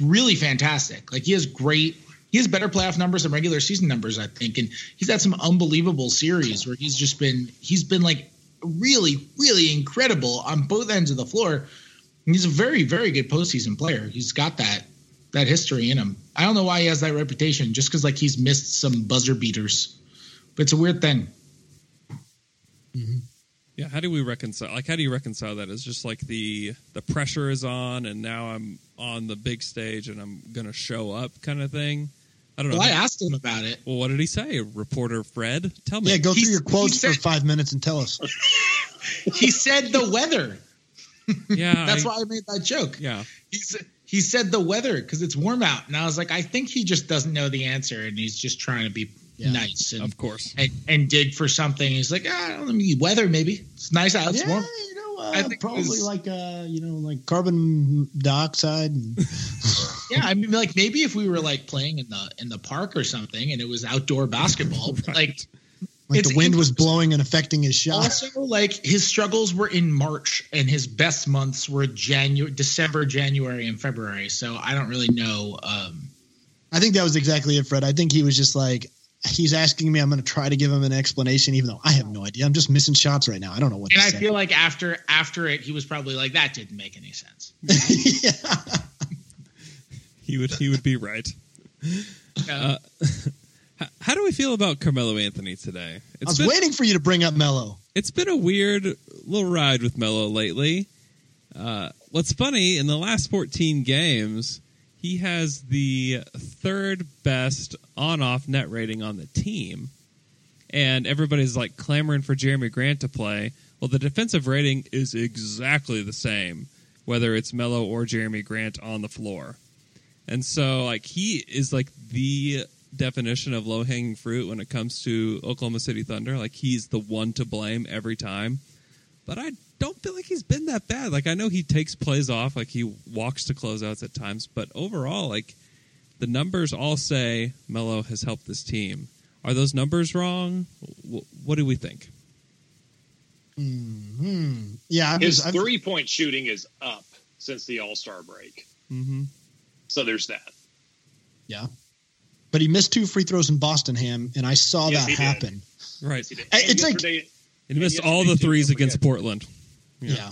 really fantastic. Like he has great he has better playoff numbers than regular season numbers, I think. And he's had some unbelievable series where he's just been he's been like really, really incredible on both ends of the floor. And he's a very, very good postseason player. He's got that that history in him. I don't know why he has that reputation, just because like he's missed some buzzer beaters. But it's a weird thing. Mm-hmm. Yeah, how do we reconcile? Like, how do you reconcile that? It's just like the the pressure is on, and now I'm on the big stage, and I'm gonna show up, kind of thing. I don't know. Well, I asked him about it. well, what did he say, reporter Fred? Tell me. Yeah, go through He's- your quotes said- for five minutes and tell us. He said the weather. Yeah, That's I- why I made that joke. Yeah, He said he said the weather because it's warm out, and I was like, I think he just doesn't know the answer, and he's just trying to be Yeah. nice and, of course. and and dig for something. He's like, ah, let me weather maybe. It's nice out. It's yeah, warm. you know uh, I think probably like uh, you know, like carbon dioxide. And, Yeah, I mean, like maybe if we were like playing in the in the park or something, and it was outdoor basketball, but, like like It's the wind was blowing and affecting his shot. also like his struggles were in March, and his best months were January, December, January, and February. So I don't really know. Um, I think that was exactly it, Fred. I think he was just like, he's asking me. I'm going to try to give him an explanation, even though I have no idea. I'm just missing shots right now. I don't know what. and to I say. feel like after after it, he was probably like, "That didn't make any sense." yeah. He would he would be right. Uh, H- How do we feel about Carmelo Anthony today? I It's was been, waiting for you to bring up Melo. it's been a weird little ride with Melo lately. Uh, what's funny in the last 14 games, he has the third best on-off net rating on the team, and everybody's like clamoring for Jerami Grant to play. Well, the defensive rating is exactly the same, whether it's Melo or Jerami Grant on the floor. And so, like, he is like the definition of low hanging fruit when it comes to Oklahoma City Thunder. Like, he's the one to blame every time. But I don't feel like he's been that bad. Like, I know he takes plays off, like, he walks to closeouts at times. But overall, like, the numbers all say Melo has helped this team. Are those numbers wrong? What do we think? Hmm. Yeah, I'm His just, I'm, three point shooting is up since the All Star break. Mm-hmm. So there's that. yeah. But he missed two free throws in Boston Ham, and I saw Yes, that he did. happen. Right. Yes, he did. It's like- And he missed yesterday, all the threes against forget. Portland. Yeah.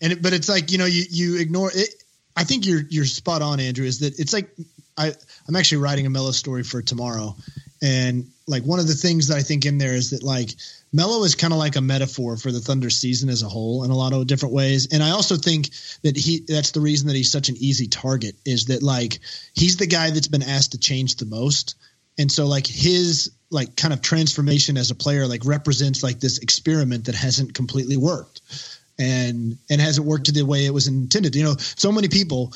And it, but it's like, you know, you, you ignore it. I think you're, you're spot on, Andrew, is that it's like, I, I'm actually writing a Melo story for tomorrow. And like one of the things that I think in there is that like Melo is kind of like a metaphor for the Thunder season as a whole in a lot of different ways. And I also think that he, that's the reason that he's such an easy target is that like he's the guy that's been asked to change the most. And so like his like kind of transformation as a player like represents like this experiment that hasn't completely worked and and hasn't worked the way it was intended. You know, so many people,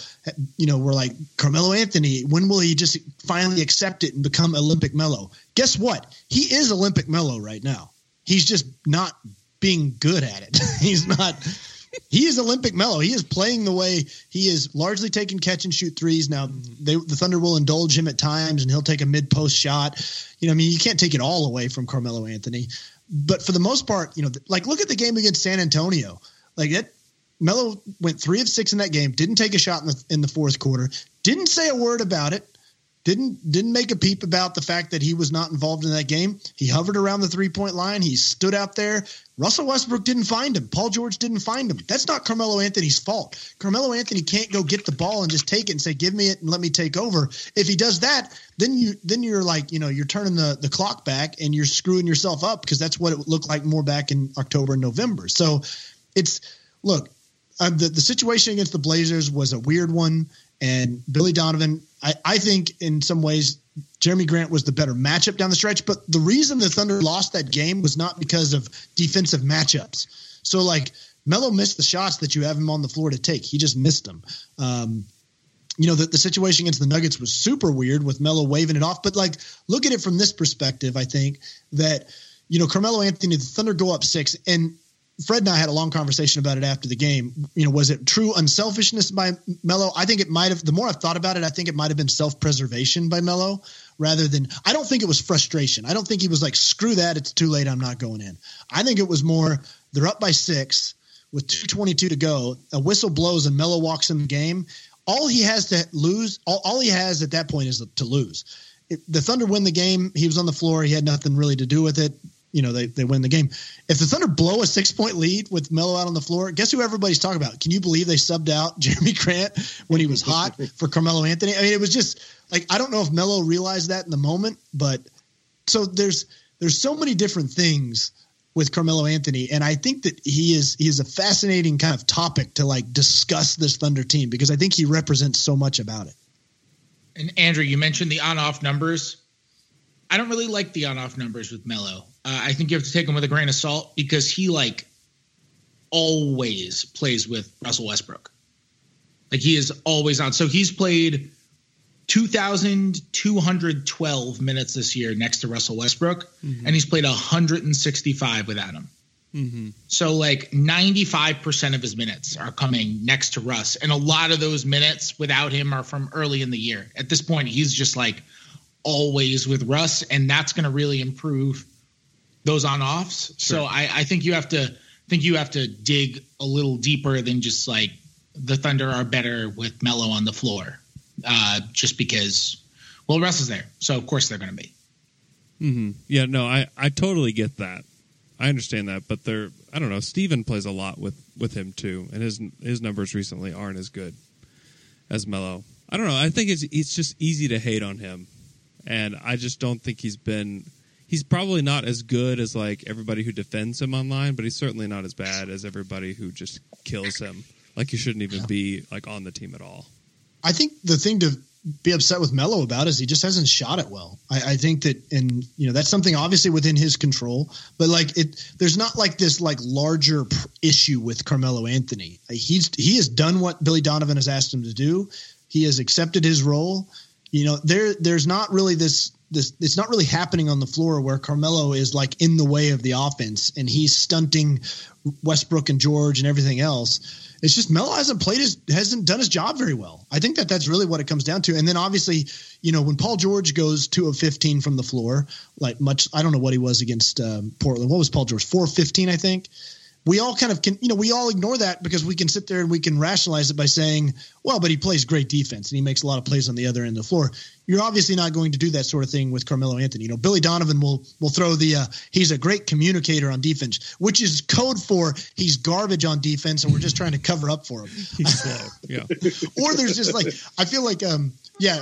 you know, were like Carmelo Anthony. When will he just finally accept it and become Olympic Melo? Guess what? He is Olympic Melo right now. He's just not being good at it. He's not. He is Olympic Melo. He is playing the way he is largely taking catch and shoot threes. Now, they, the Thunder will indulge him at times, and he'll take a mid post shot. You know, I mean, you can't take it all away from Carmelo Anthony, but for the most part, you know, like look at the game against San Antonio. Like that, Melo went three of six in that game. Didn't take a shot in the in the fourth quarter. Didn't say a word about it. Didn't didn't make a peep about the fact that he was not involved in that game. He hovered around the three point line. He stood out there. Russell Westbrook didn't find him. Paul George didn't find him. That's not Carmelo Anthony's fault. Carmelo Anthony can't go get the ball and just take it and say, "Give me it and let me take over." If he does that, then you then you're like, you know, you're turning the the clock back and you're screwing yourself up because that's what it looked like more back in October and November. So it's look, uh, the the situation against the Blazers was a weird one, and Billy Donovan. I, I think in some ways Jerami Grant was the better matchup down the stretch, but the reason the Thunder lost that game was not because of defensive matchups. So like Melo missed the shots that you have him on the floor to take. He just missed them. Um, you know, the, the situation against the Nuggets was super weird with Melo waving it off. But like, look at it from this perspective. I think that you know Carmelo Anthony, the Thunder go up six, and Fred and I had a long conversation about it after the game. You know, was it true unselfishness by Melo? I think it might have. The more I've thought about it, I think it might have been self-preservation by Melo rather than. I don't think it was frustration. I don't think he was like, "Screw that, it's too late. I'm not going in." I think it was more. They're up by six with 2:22 to go. A whistle blows and Melo walks in the game. All he has to lose, all, all he has at that point is to lose. The Thunder win the game. He was on the floor. He had nothing really to do with it you know they, they win the game. If the Thunder blow a six point lead with Melo out on the floor, guess who everybody's talking about? Can you believe they subbed out Jerami Grant when he was hot for Carmelo Anthony? I mean, it was just like I don't know if Melo realized that in the moment, but so there's there's so many different things with Carmelo Anthony, and I think that he is he is a fascinating kind of topic to like discuss this Thunder team because I think he represents so much about it. And Andrew, you mentioned the on-off numbers. I don't really like the on-off numbers with Melo. Uh, I think you have to take him with a grain of salt because he like always plays with Russell Westbrook. Like he is always on. So he's played 2,212 minutes this year next to Russell Westbrook, and he's played 165 without him. Mm-hmm. So like 95% of his minutes are coming next to Russ. And a lot of those minutes without him are from early in the year. At this point, he's just like always with Russ, and that's going to really improve those on offs. So I, I think you have to think you have to dig a little deeper than just like the Thunder are better with Melo on the floor. Uh, just because well Russ is there. So of course they're gonna be. Mm-hmm. Yeah, no, I, I totally get that. I understand that, but they're I don't know. Steven plays a lot with with him too, and his his numbers recently aren't as good as Melo. I don't know. I think it's it's just easy to hate on him, and I just don't think he's been. He's probably not as good as like everybody who defends him online, but he's certainly not as bad as everybody who just kills him. Like he shouldn't even be like on the team at all. I think the thing to be upset with Melo about is he just hasn't shot it well. I, I, think that, and you know, that's something obviously within his control. But like it, there's not like this like larger issue with Carmelo Anthony. He's he has done what Billy Donovan has asked him to do. He has accepted his role. You know, there there's not really this this it's not really happening on the floor where Carmelo is like in the way of the offense and he's stunting Westbrook and George and everything else it's just Melo hasn't played his hasn't done his job very well. I think that that's really what it comes down to. And then obviously, you know, when Paul George goes two of fifteen from the floor, like much, I don't know what he was against um, Portland. What was Paul George? Four fifteen, I think we all kind of can, you know, we all ignore that because we can sit there and we can rationalize it by saying, well, but he plays great defense and he makes a lot of plays on the other end of the floor. You're obviously not going to do that sort of thing with Carmelo Anthony. You know, Billy Donovan will will throw the uh, he's a great communicator on defense, which is code for he's garbage on defense and we're just trying to cover up for him. Yeah. or there's just like I feel like um yeah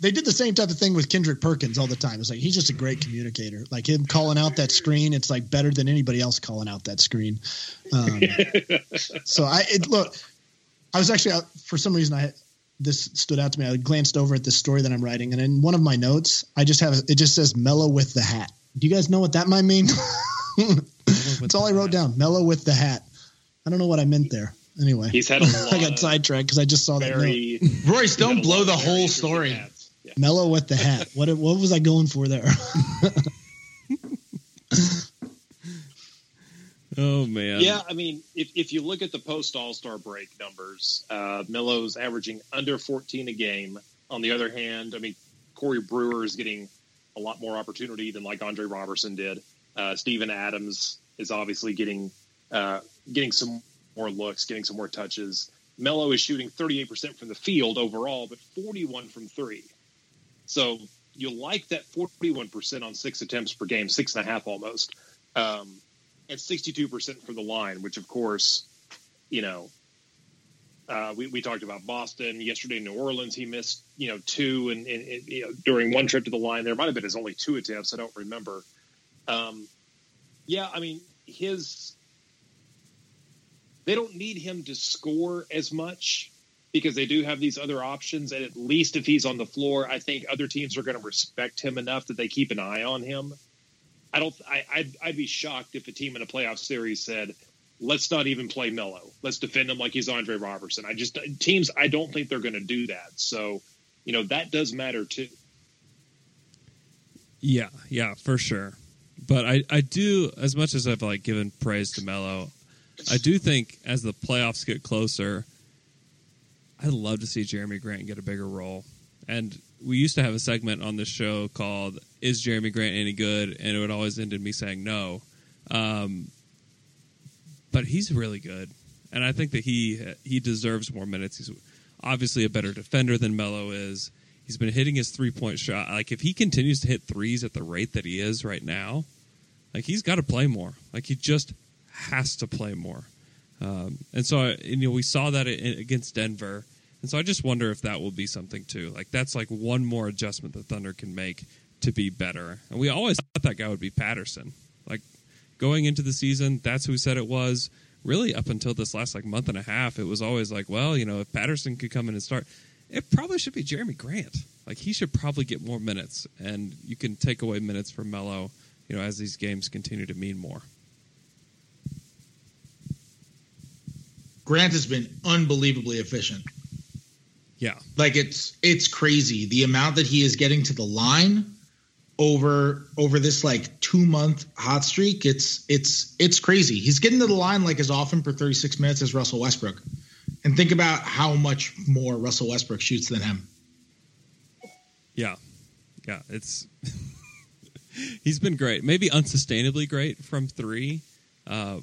they did the same type of thing with Kendrick Perkins all the time. It's like he's just a great communicator. Like him calling out that screen, it's like better than anybody else calling out that screen. Um, so I it, look, I was actually for some reason I this stood out to me. I glanced over at the story that I'm writing, and in one of my notes, I just have it just says "Melo with the hat." Do you guys know what that might mean? That's all I wrote hat. down. Melo with the hat. I don't know what I meant there. Anyway, he's had a lot I got sidetracked because I just saw very, that note. Royce, don't blow the whole story. Yeah. Melo with the hat. What what was I going for there? oh man. Yeah, I mean, if if you look at the post All Star break numbers, uh, Melo's averaging under 14 a game. On the other hand, I mean, Corey Brewer is getting a lot more opportunity than like Andre Roberson did. Uh, Steven Adams is obviously getting uh, getting some more looks, getting some more touches. Melo is shooting 38% from the field overall, but 41 from three. So you like that 41% on six attempts per game, six and a half almost, um, and 62% for the line, which of course, you know, uh, we, we talked about Boston yesterday. New Orleans, he missed you know two, and, and, and you know, during one trip to the line, there might have been his only two attempts. I don't remember. Um, yeah, I mean his. They don't need him to score as much because they do have these other options. And at least if he's on the floor, I think other teams are going to respect him enough that they keep an eye on him. I don't. I, I'd, I'd be shocked if a team in a playoff series said, "Let's not even play Melo. Let's defend him like he's Andre Roberson." I just teams. I don't think they're going to do that. So, you know, that does matter too. Yeah, yeah, for sure. But I, I do as much as I've like given praise to Melo, I do think as the playoffs get closer, I'd love to see Jerami Grant get a bigger role. And we used to have a segment on this show called "Is Jerami Grant any good?" and it would always end in me saying no. Um, but he's really good, and I think that he he deserves more minutes. He's obviously a better defender than Melo is. He's been hitting his three point shot. Like if he continues to hit threes at the rate that he is right now, like he's got to play more. Like he just has to play more. Um, and so, and, you know, we saw that against Denver. And so I just wonder if that will be something too. Like that's like one more adjustment the Thunder can make to be better. And we always thought that guy would be Patterson. Like going into the season, that's who we said it was. Really, up until this last like month and a half, it was always like, well, you know, if Patterson could come in and start, it probably should be Jerami Grant. Like he should probably get more minutes, and you can take away minutes from Melo, you know, as these games continue to mean more. Grant has been unbelievably efficient. Yeah. Like it's it's crazy the amount that he is getting to the line over over this like two month hot streak. It's it's it's crazy. He's getting to the line like as often per 36 minutes as Russell Westbrook. And think about how much more Russell Westbrook shoots than him. Yeah, yeah, it's he's been great. Maybe unsustainably great from three, uh,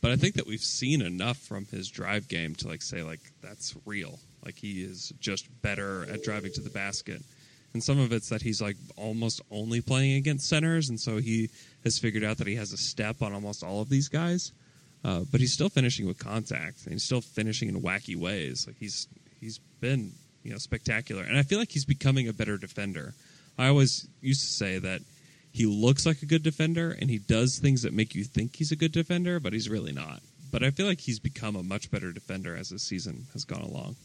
but I think that we've seen enough from his drive game to like say like that's real. Like he is just better at driving to the basket. And some of it's that he's like almost only playing against centers, and so he has figured out that he has a step on almost all of these guys. Uh, but he's still finishing with contact, and he's still finishing in wacky ways. Like he's he's been you know spectacular, and I feel like he's becoming a better defender. I always used to say that he looks like a good defender, and he does things that make you think he's a good defender, but he's really not. But I feel like he's become a much better defender as the season has gone along.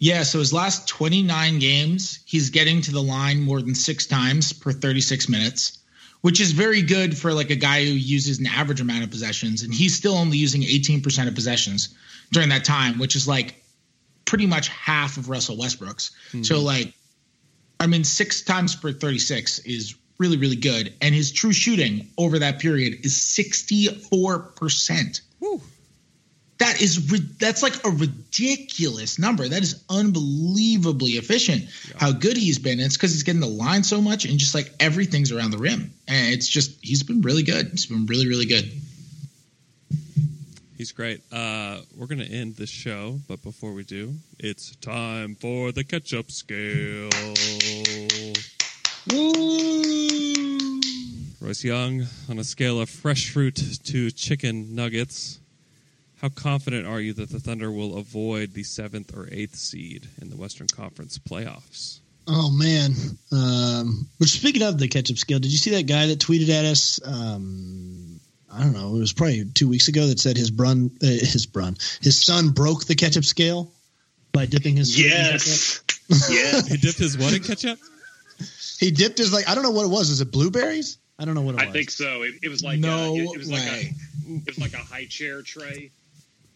Yeah, so his last 29 games, he's getting to the line more than six times per 36 minutes, which is very good for like a guy who uses an average amount of possessions. And he's still only using 18% of possessions during that time, which is like pretty much half of Russell Westbrook's. Mm-hmm. So, like, I mean, six times per 36 is really, really good. And his true shooting over that period is 64%. Woo that is that's like a ridiculous number. That is unbelievably efficient. Yeah. How good he's been. It's because he's getting the line so much and just like everything's around the rim. And it's just he's been really good. He's been really really good. He's great. Uh, we're gonna end this show, but before we do, it's time for the catch up scale. Woo! Royce Young on a scale of fresh fruit to chicken nuggets how confident are you that the Thunder will avoid the seventh or eighth seed in the Western Conference playoffs? Oh man! Um, but speaking of the ketchup scale, did you see that guy that tweeted at us? Um, I don't know. It was probably two weeks ago that said his brun, uh, his brun, his son broke the ketchup scale by dipping his. Yes. yeah. he dipped his what in ketchup? He dipped his like I don't know what it was. Is it blueberries? I don't know what it I was. I think so. It, it was like no uh, it, it was way. like a it was like a high chair tray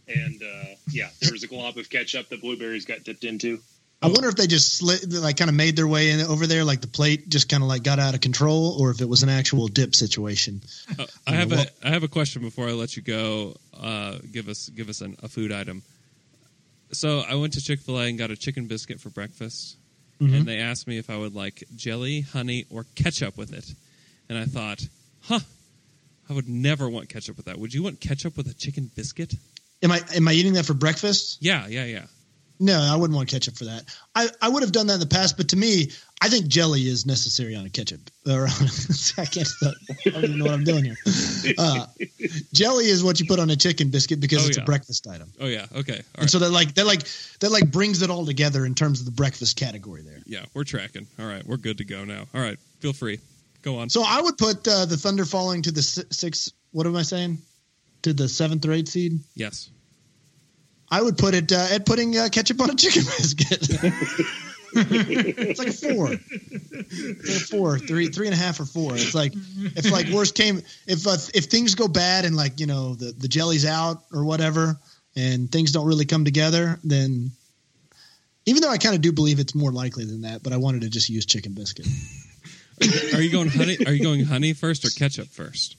and uh, yeah, there was a glob of ketchup that blueberries got dipped into. I wonder if they just slit, like kind of made their way in over there, like the plate just kind of like got out of control, or if it was an actual dip situation. Uh, I have a I have a question before I let you go. Uh, give us give us an, a food item. So I went to Chick Fil A and got a chicken biscuit for breakfast, mm-hmm. and they asked me if I would like jelly, honey, or ketchup with it, and I thought, huh, I would never want ketchup with that. Would you want ketchup with a chicken biscuit? Am I am I eating that for breakfast? Yeah, yeah, yeah. No, I wouldn't want ketchup for that. I, I would have done that in the past, but to me, I think jelly is necessary on a ketchup. Or on, I can't. I don't even know what I'm doing here. Uh, jelly is what you put on a chicken biscuit because oh, it's yeah. a breakfast item. Oh yeah, okay. All and right. so that like that like that like brings it all together in terms of the breakfast category there. Yeah, we're tracking. All right, we're good to go now. All right, feel free. Go on. So I would put uh, the Thunder falling to the six. What am I saying? To the seventh or eighth seed. Yes. I would put it uh, at putting uh, ketchup on a chicken biscuit. it's like a four, like a four, three, three and a half or four. It's like if like worst came, if uh, if things go bad and like you know the the jelly's out or whatever, and things don't really come together, then even though I kind of do believe it's more likely than that, but I wanted to just use chicken biscuit. Are you going honey? Are you going honey first or ketchup first?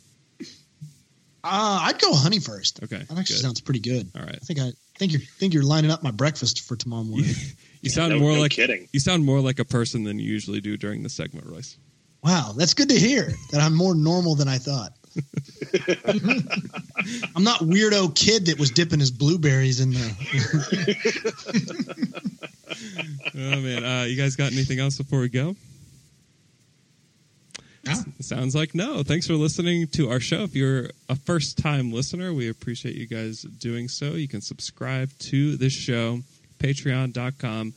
Uh, I'd go honey first. Okay, that actually good. sounds pretty good. All right, I think I think you think you're lining up my breakfast for tomorrow morning. you, you sound no, more no like kidding. you sound more like a person than you usually do during the segment, Royce. Wow, that's good to hear. That I'm more normal than I thought. I'm not weirdo kid that was dipping his blueberries in the. oh man, uh, you guys got anything else before we go? Sounds like no. Thanks for listening to our show. If you're a first time listener, we appreciate you guys doing so. You can subscribe to this show, patreon.com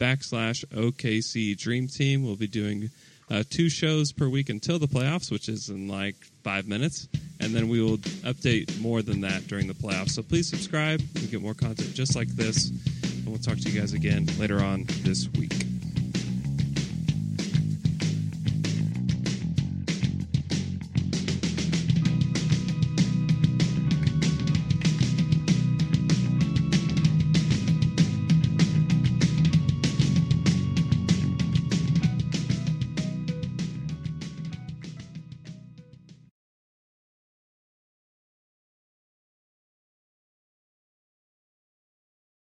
backslash OKC Dream Team. We'll be doing uh, two shows per week until the playoffs, which is in like five minutes. And then we will update more than that during the playoffs. So please subscribe and get more content just like this. And we'll talk to you guys again later on this week.